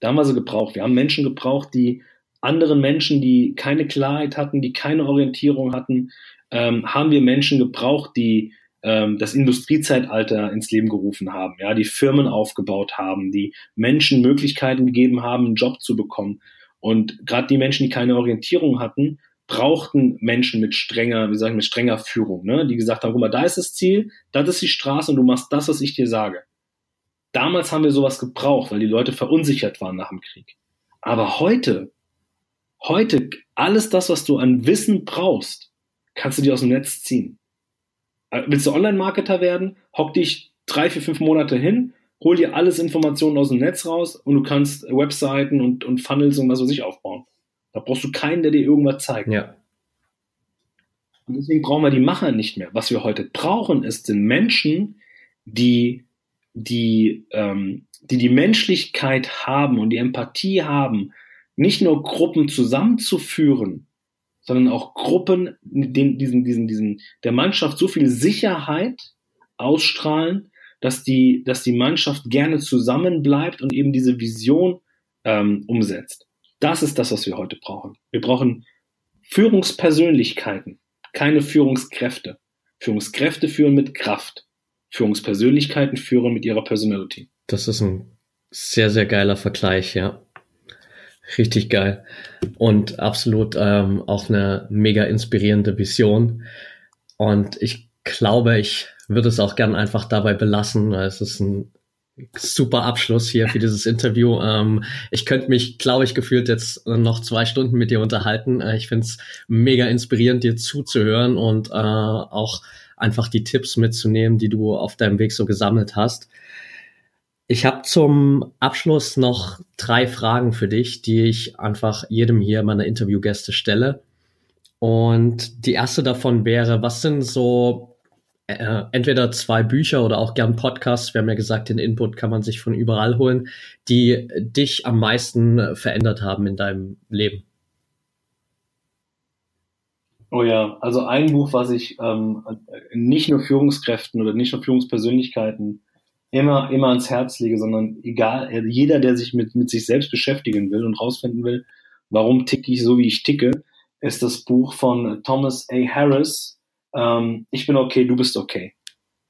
Da haben wir sie gebraucht. Wir haben Menschen gebraucht, die anderen Menschen, die keine Klarheit hatten, die keine Orientierung hatten, ähm, haben wir Menschen gebraucht, die ähm, das Industriezeitalter ins Leben gerufen haben, ja, die Firmen aufgebaut haben, die Menschen Möglichkeiten gegeben haben, einen Job zu bekommen. Und gerade die Menschen, die keine Orientierung hatten, brauchten Menschen mit strenger, wie sag ich, mit strenger Führung, ne? die gesagt haben, guck mal, da ist das Ziel, das ist die Straße und du machst das, was ich dir sage. Damals haben wir sowas gebraucht, weil die Leute verunsichert waren nach dem Krieg. Aber heute, heute, alles das, was du an Wissen brauchst, kannst du dir aus dem Netz ziehen. Äh, willst du Online-Marketer werden? Hock dich drei, vier, fünf Monate hin, hol dir alles Informationen aus dem Netz raus und du kannst Webseiten und, und Funnels und was weiß ich aufbauen. Da brauchst du keinen, der dir irgendwas zeigt. Ja. Und deswegen brauchen wir die Macher nicht mehr. Was wir heute brauchen, ist sind Menschen, die die, ähm, die die Menschlichkeit haben und die Empathie haben, nicht nur Gruppen zusammenzuführen, sondern auch Gruppen, den, diesen, diesen, diesen, der Mannschaft so viel Sicherheit ausstrahlen, dass die, dass die Mannschaft gerne zusammenbleibt und eben diese Vision ähm, umsetzt. Das ist das, was wir heute brauchen. Wir brauchen Führungspersönlichkeiten, keine Führungskräfte. Führungskräfte führen mit Kraft. Führungspersönlichkeiten führen mit ihrer Personality. Das ist ein sehr, sehr geiler Vergleich, ja. Richtig geil. Und absolut ähm, auch eine mega inspirierende Vision. Und ich glaube, ich würde es auch gern einfach dabei belassen. Es ist ein super Abschluss hier für dieses Interview. Ähm, ich könnte mich, glaube ich, gefühlt jetzt noch zwei Stunden mit dir unterhalten. Äh, ich finde es mega inspirierend, dir zuzuhören und äh, auch einfach die Tipps mitzunehmen, die du auf deinem Weg so gesammelt hast. Ich habe zum Abschluss noch drei Fragen für dich, die ich einfach jedem hier meiner Interviewgäste stelle. Und die erste davon wäre, was sind so äh, entweder zwei Bücher oder auch gern Podcasts, wir haben ja gesagt, den Input kann man sich von überall holen, die dich am meisten verändert haben in deinem Leben? Oh ja, also ein Buch, was ich ähm, nicht nur Führungskräften oder nicht nur Führungspersönlichkeiten immer, immer ans Herz lege, sondern egal, jeder, der sich mit, mit sich selbst beschäftigen will und rausfinden will, warum ticke ich so, wie ich ticke, ist das Buch von Thomas A. Harris, ähm, Ich bin okay, du bist okay.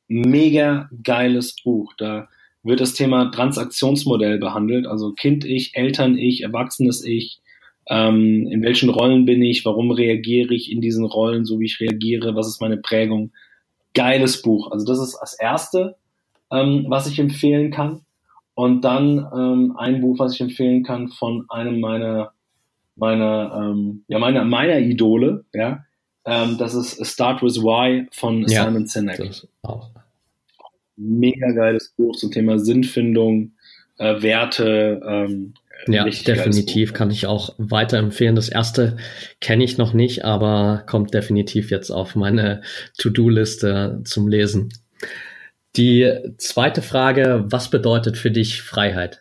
Mega geiles Buch. Da wird das Thema Transaktionsmodell behandelt, also Kind-Ich, Eltern-Ich, Erwachsenes-Ich, ähm, in welchen Rollen bin ich, warum reagiere ich in diesen Rollen, so wie ich reagiere, was ist meine Prägung. Geiles Buch. Also das ist das Erste, ähm, was ich empfehlen kann. Und dann ähm, ein Buch, was ich empfehlen kann von einem meiner meiner ähm, ja meiner meiner Idole, ja, ähm, das ist Start with Why von ja, Simon Sinek. Mega geiles Buch zum Thema Sinnfindung, äh, Werte, ähm, ja, definitiv kann ich auch weiterempfehlen. Das erste kenne ich noch nicht, aber kommt definitiv jetzt auf meine To-Do-Liste zum Lesen. Die zweite Frage, was bedeutet für dich Freiheit?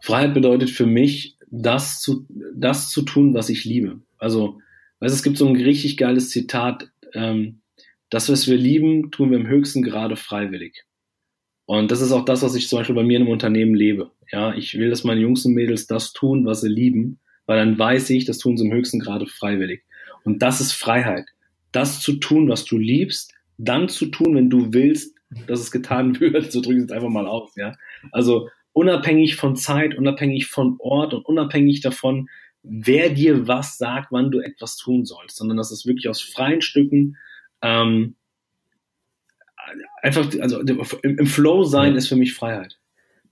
Freiheit bedeutet für mich, das zu, das zu tun, was ich liebe. Also, weißt, es gibt so ein richtig geiles Zitat, ähm, das, was wir lieben, tun wir im höchsten Grade freiwillig. Und das ist auch das, was ich zum Beispiel bei mir in einem Unternehmen lebe. Ja, ich will, dass meine Jungs und Mädels das tun, was sie lieben, weil dann weiß ich, das tun sie im höchsten Grade freiwillig. Und das ist Freiheit. Das zu tun, was du liebst, dann zu tun, wenn du willst, dass es getan [laughs] wird. So drücke ich es einfach mal aus, ja. Also unabhängig von Zeit, unabhängig von Ort und unabhängig davon, wer dir was sagt, wann du etwas tun sollst, sondern dass es wirklich aus freien Stücken ähm, einfach, also im, Flow sein ist für mich Freiheit.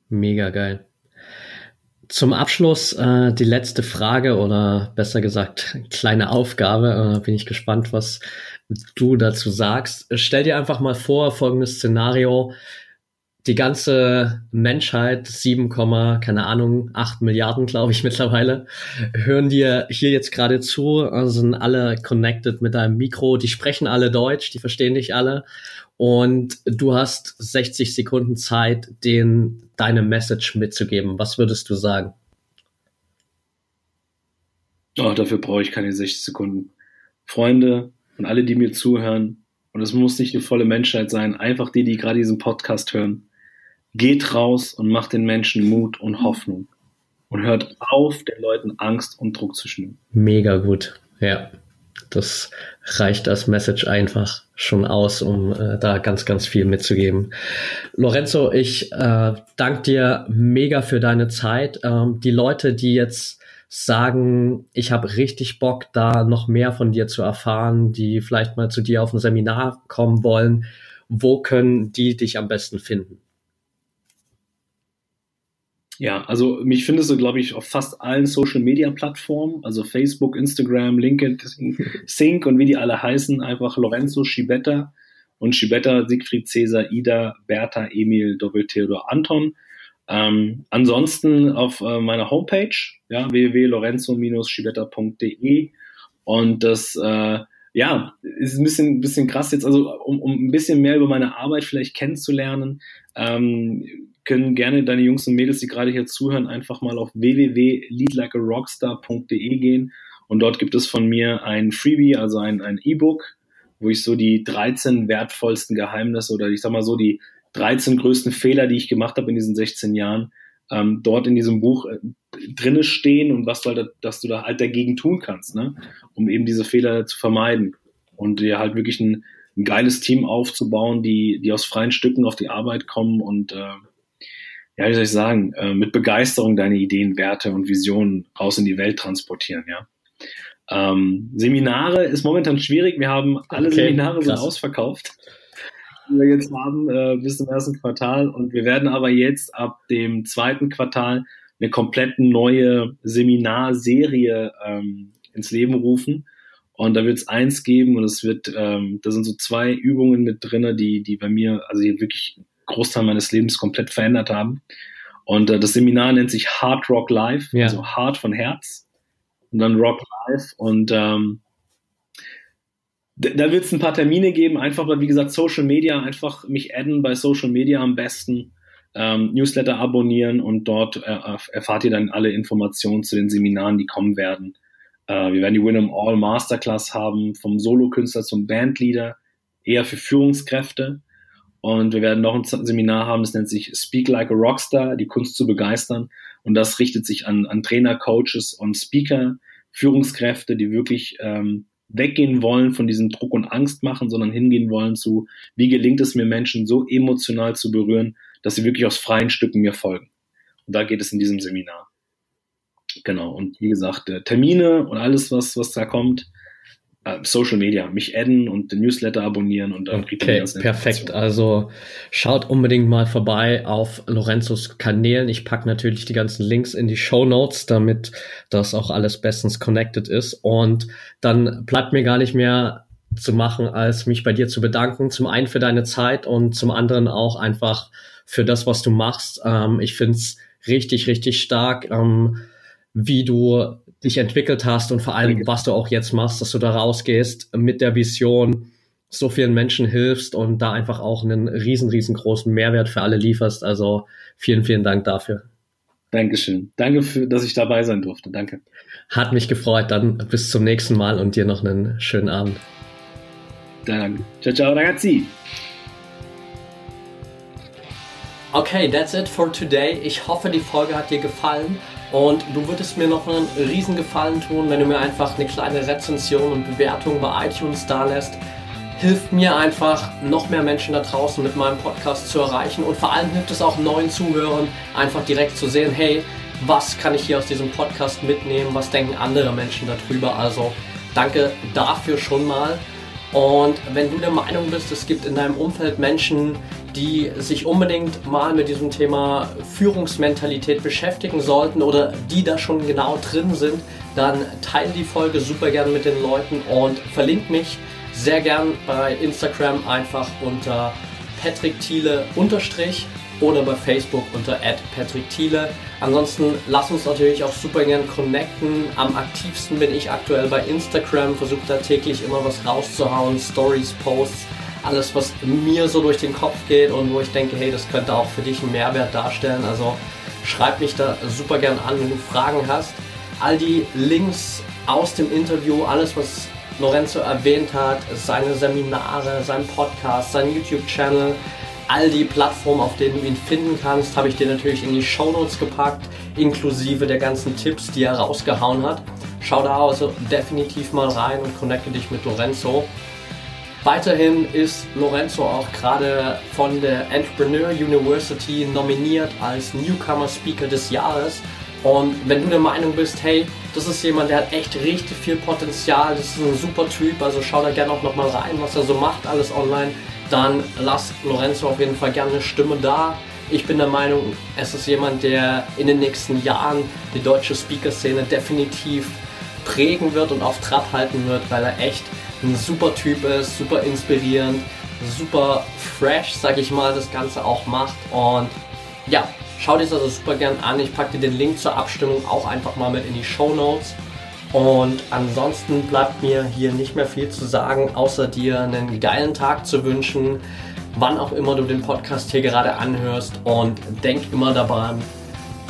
Mega geil. zum Abschluss äh, die letzte Frage oder besser gesagt [laughs] kleine Aufgabe. Äh, bin ich gespannt, was du dazu sagst. Stell dir einfach mal vor, folgendes Szenario. Die ganze Menschheit, 7, keine Ahnung, 8 Milliarden, glaube ich [laughs] mittlerweile, hören dir hier jetzt gerade zu, also sind alle connected mit deinem Mikro, die sprechen alle Deutsch, die verstehen dich alle und du hast 60 Sekunden Zeit, den deine Message mitzugeben. Was würdest du sagen? Oh, dafür brauche ich keine 60 Sekunden. Freunde und alle, die mir zuhören, und es muss nicht die volle Menschheit sein, einfach die, die gerade diesen Podcast hören, geht raus und macht den Menschen Mut und Hoffnung und hört auf, den Leuten Angst und Druck zu schnüren. Mega gut, ja. Das reicht als Message einfach schon aus, um äh, da ganz, ganz viel mitzugeben. Lorenzo, ich äh, danke dir mega für deine Zeit. Ähm, die Leute, die jetzt sagen, ich habe richtig Bock, da noch mehr von dir zu erfahren, die vielleicht mal zu dir auf ein Seminar kommen wollen, wo können die dich am besten finden? Ja, also mich findest du, glaube ich, auf fast allen Social Media Plattformen, also Facebook, Instagram, LinkedIn, [laughs] Sync und wie die alle heißen, einfach Lorenzo Schibetta und Schibetta, Siegfried, Cäsar, Ida, Bertha, Emil, Doppel Theodor, Anton. Ähm, ansonsten auf äh, meiner Homepage, ja, www.lorenzo-schibetta.de und das, äh, ja, ist ein bisschen, bisschen krass jetzt, also um, um ein bisschen mehr über meine Arbeit vielleicht kennenzulernen, ähm, können gerne deine Jungs und Mädels, die gerade hier zuhören, einfach mal auf www.leadlikearockstar.de gehen und dort gibt es von mir ein Freebie, also ein, E-Book, wo ich so die 13 wertvollsten Geheimnisse oder ich sag mal so die 13 größten Fehler, die ich gemacht habe in diesen 16 Jahren, ähm, dort in diesem Buch äh, drinne stehen und was du halt, dass du da halt dagegen tun kannst, ne? um eben diese Fehler zu vermeiden und dir halt wirklich ein, ein geiles Team aufzubauen, die, die aus freien Stücken auf die Arbeit kommen und äh, ja, wie soll ich sagen, äh, mit Begeisterung deine Ideen, Werte und Visionen raus in die Welt transportieren, ja. Ähm, Seminare ist momentan schwierig. Wir haben alle okay, Seminare sind ausverkauft, die wir jetzt haben äh, bis zum ersten Quartal. Und wir werden aber jetzt ab dem zweiten Quartal eine komplett neue Seminarserie ähm, ins Leben rufen. Und da wird es eins geben und es wird, ähm, da sind so zwei Übungen mit drinne, die, die bei mir, also die wirklich Großteil meines Lebens komplett verändert haben. Und äh, das Seminar nennt sich Hard Rock Live, ja. also Hard von Herz und dann Rock Live. Und ähm, da wird es ein paar Termine geben, einfach weil, wie gesagt, Social Media, einfach mich adden bei Social Media am besten, ähm, Newsletter abonnieren und dort äh, erfahrt ihr dann alle Informationen zu den Seminaren, die kommen werden. Äh, wir werden die Win All Masterclass haben, vom Solokünstler zum Bandleader, eher für Führungskräfte. Und wir werden noch ein Seminar haben, das nennt sich Speak Like a Rockstar, die Kunst zu begeistern. Und das richtet sich an, an Trainer, Coaches und Speaker, Führungskräfte, die wirklich ähm, weggehen wollen von diesem Druck und Angst machen, sondern hingehen wollen zu, wie gelingt es mir Menschen so emotional zu berühren, dass sie wirklich aus freien Stücken mir folgen. Und da geht es in diesem Seminar. Genau. Und wie gesagt, äh, Termine und alles, was, was da kommt, Social Media, mich adden und den Newsletter abonnieren und dann kriegt okay, perfekt. Also schaut unbedingt mal vorbei auf Lorenzos Kanälen. Ich packe natürlich die ganzen Links in die Show Notes, damit das auch alles bestens connected ist. Und dann bleibt mir gar nicht mehr zu machen, als mich bei dir zu bedanken. Zum einen für deine Zeit und zum anderen auch einfach für das, was du machst. Ähm, ich find's richtig, richtig stark, ähm, wie du dich entwickelt hast und vor allem, was du auch jetzt machst, dass du da rausgehst mit der Vision, so vielen Menschen hilfst und da einfach auch einen riesen, riesengroßen Mehrwert für alle lieferst. Also vielen, vielen Dank dafür. Dankeschön. Danke, für, dass ich dabei sein durfte. Danke. Hat mich gefreut. Dann bis zum nächsten Mal und dir noch einen schönen Abend. Danke. Ciao, ciao, ragazzi. Okay, that's it for today. Ich hoffe, die Folge hat dir gefallen. Und du würdest mir noch einen riesen Gefallen tun, wenn du mir einfach eine kleine Rezension und Bewertung bei iTunes da lässt. Hilft mir einfach, noch mehr Menschen da draußen mit meinem Podcast zu erreichen. Und vor allem hilft es auch neuen Zuhörern, einfach direkt zu sehen, hey, was kann ich hier aus diesem Podcast mitnehmen? Was denken andere Menschen darüber? Also danke dafür schon mal. Und wenn du der Meinung bist, es gibt in deinem Umfeld Menschen, die sich unbedingt mal mit diesem Thema Führungsmentalität beschäftigen sollten oder die da schon genau drin sind, dann teile die Folge super gerne mit den Leuten und verlinke mich sehr gern bei Instagram einfach unter Patrick Thiele unterstrich oder bei Facebook unter Patrick Thiele. Ansonsten lass uns natürlich auch super gern connecten. Am aktivsten bin ich aktuell bei Instagram, versuche da täglich immer was rauszuhauen, Stories, Posts, alles was mir so durch den Kopf geht und wo ich denke, hey, das könnte auch für dich einen Mehrwert darstellen. Also schreib mich da super gern an, wenn du Fragen hast. All die Links aus dem Interview, alles was Lorenzo erwähnt hat, seine Seminare, sein Podcast, sein YouTube-Channel, all die Plattformen, auf denen du ihn finden kannst, habe ich dir natürlich in die Show Notes gepackt, inklusive der ganzen Tipps, die er rausgehauen hat. Schau da also definitiv mal rein und connecte dich mit Lorenzo. Weiterhin ist Lorenzo auch gerade von der Entrepreneur University nominiert als Newcomer Speaker des Jahres. Und wenn du der Meinung bist, hey, das ist jemand, der hat echt richtig viel Potenzial, das ist ein super Typ, also schau da gerne auch nochmal rein, was er so macht, alles online dann lasst Lorenzo auf jeden Fall gerne eine Stimme da. Ich bin der Meinung, es ist jemand, der in den nächsten Jahren die deutsche Speaker-Szene definitiv prägen wird und auf Trab halten wird, weil er echt ein super Typ ist, super inspirierend, super fresh, sag ich mal, das Ganze auch macht. Und ja, schau dir das also super gern an. Ich packe dir den Link zur Abstimmung auch einfach mal mit in die Show Notes. Und ansonsten bleibt mir hier nicht mehr viel zu sagen, außer dir einen geilen Tag zu wünschen, wann auch immer du den Podcast hier gerade anhörst. Und denk immer daran,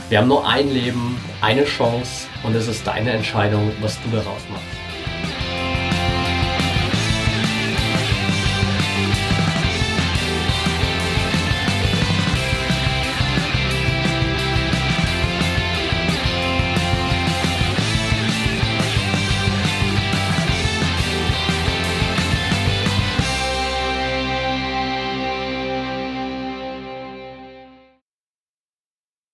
wir haben nur ein Leben, eine Chance und es ist deine Entscheidung, was du daraus machst.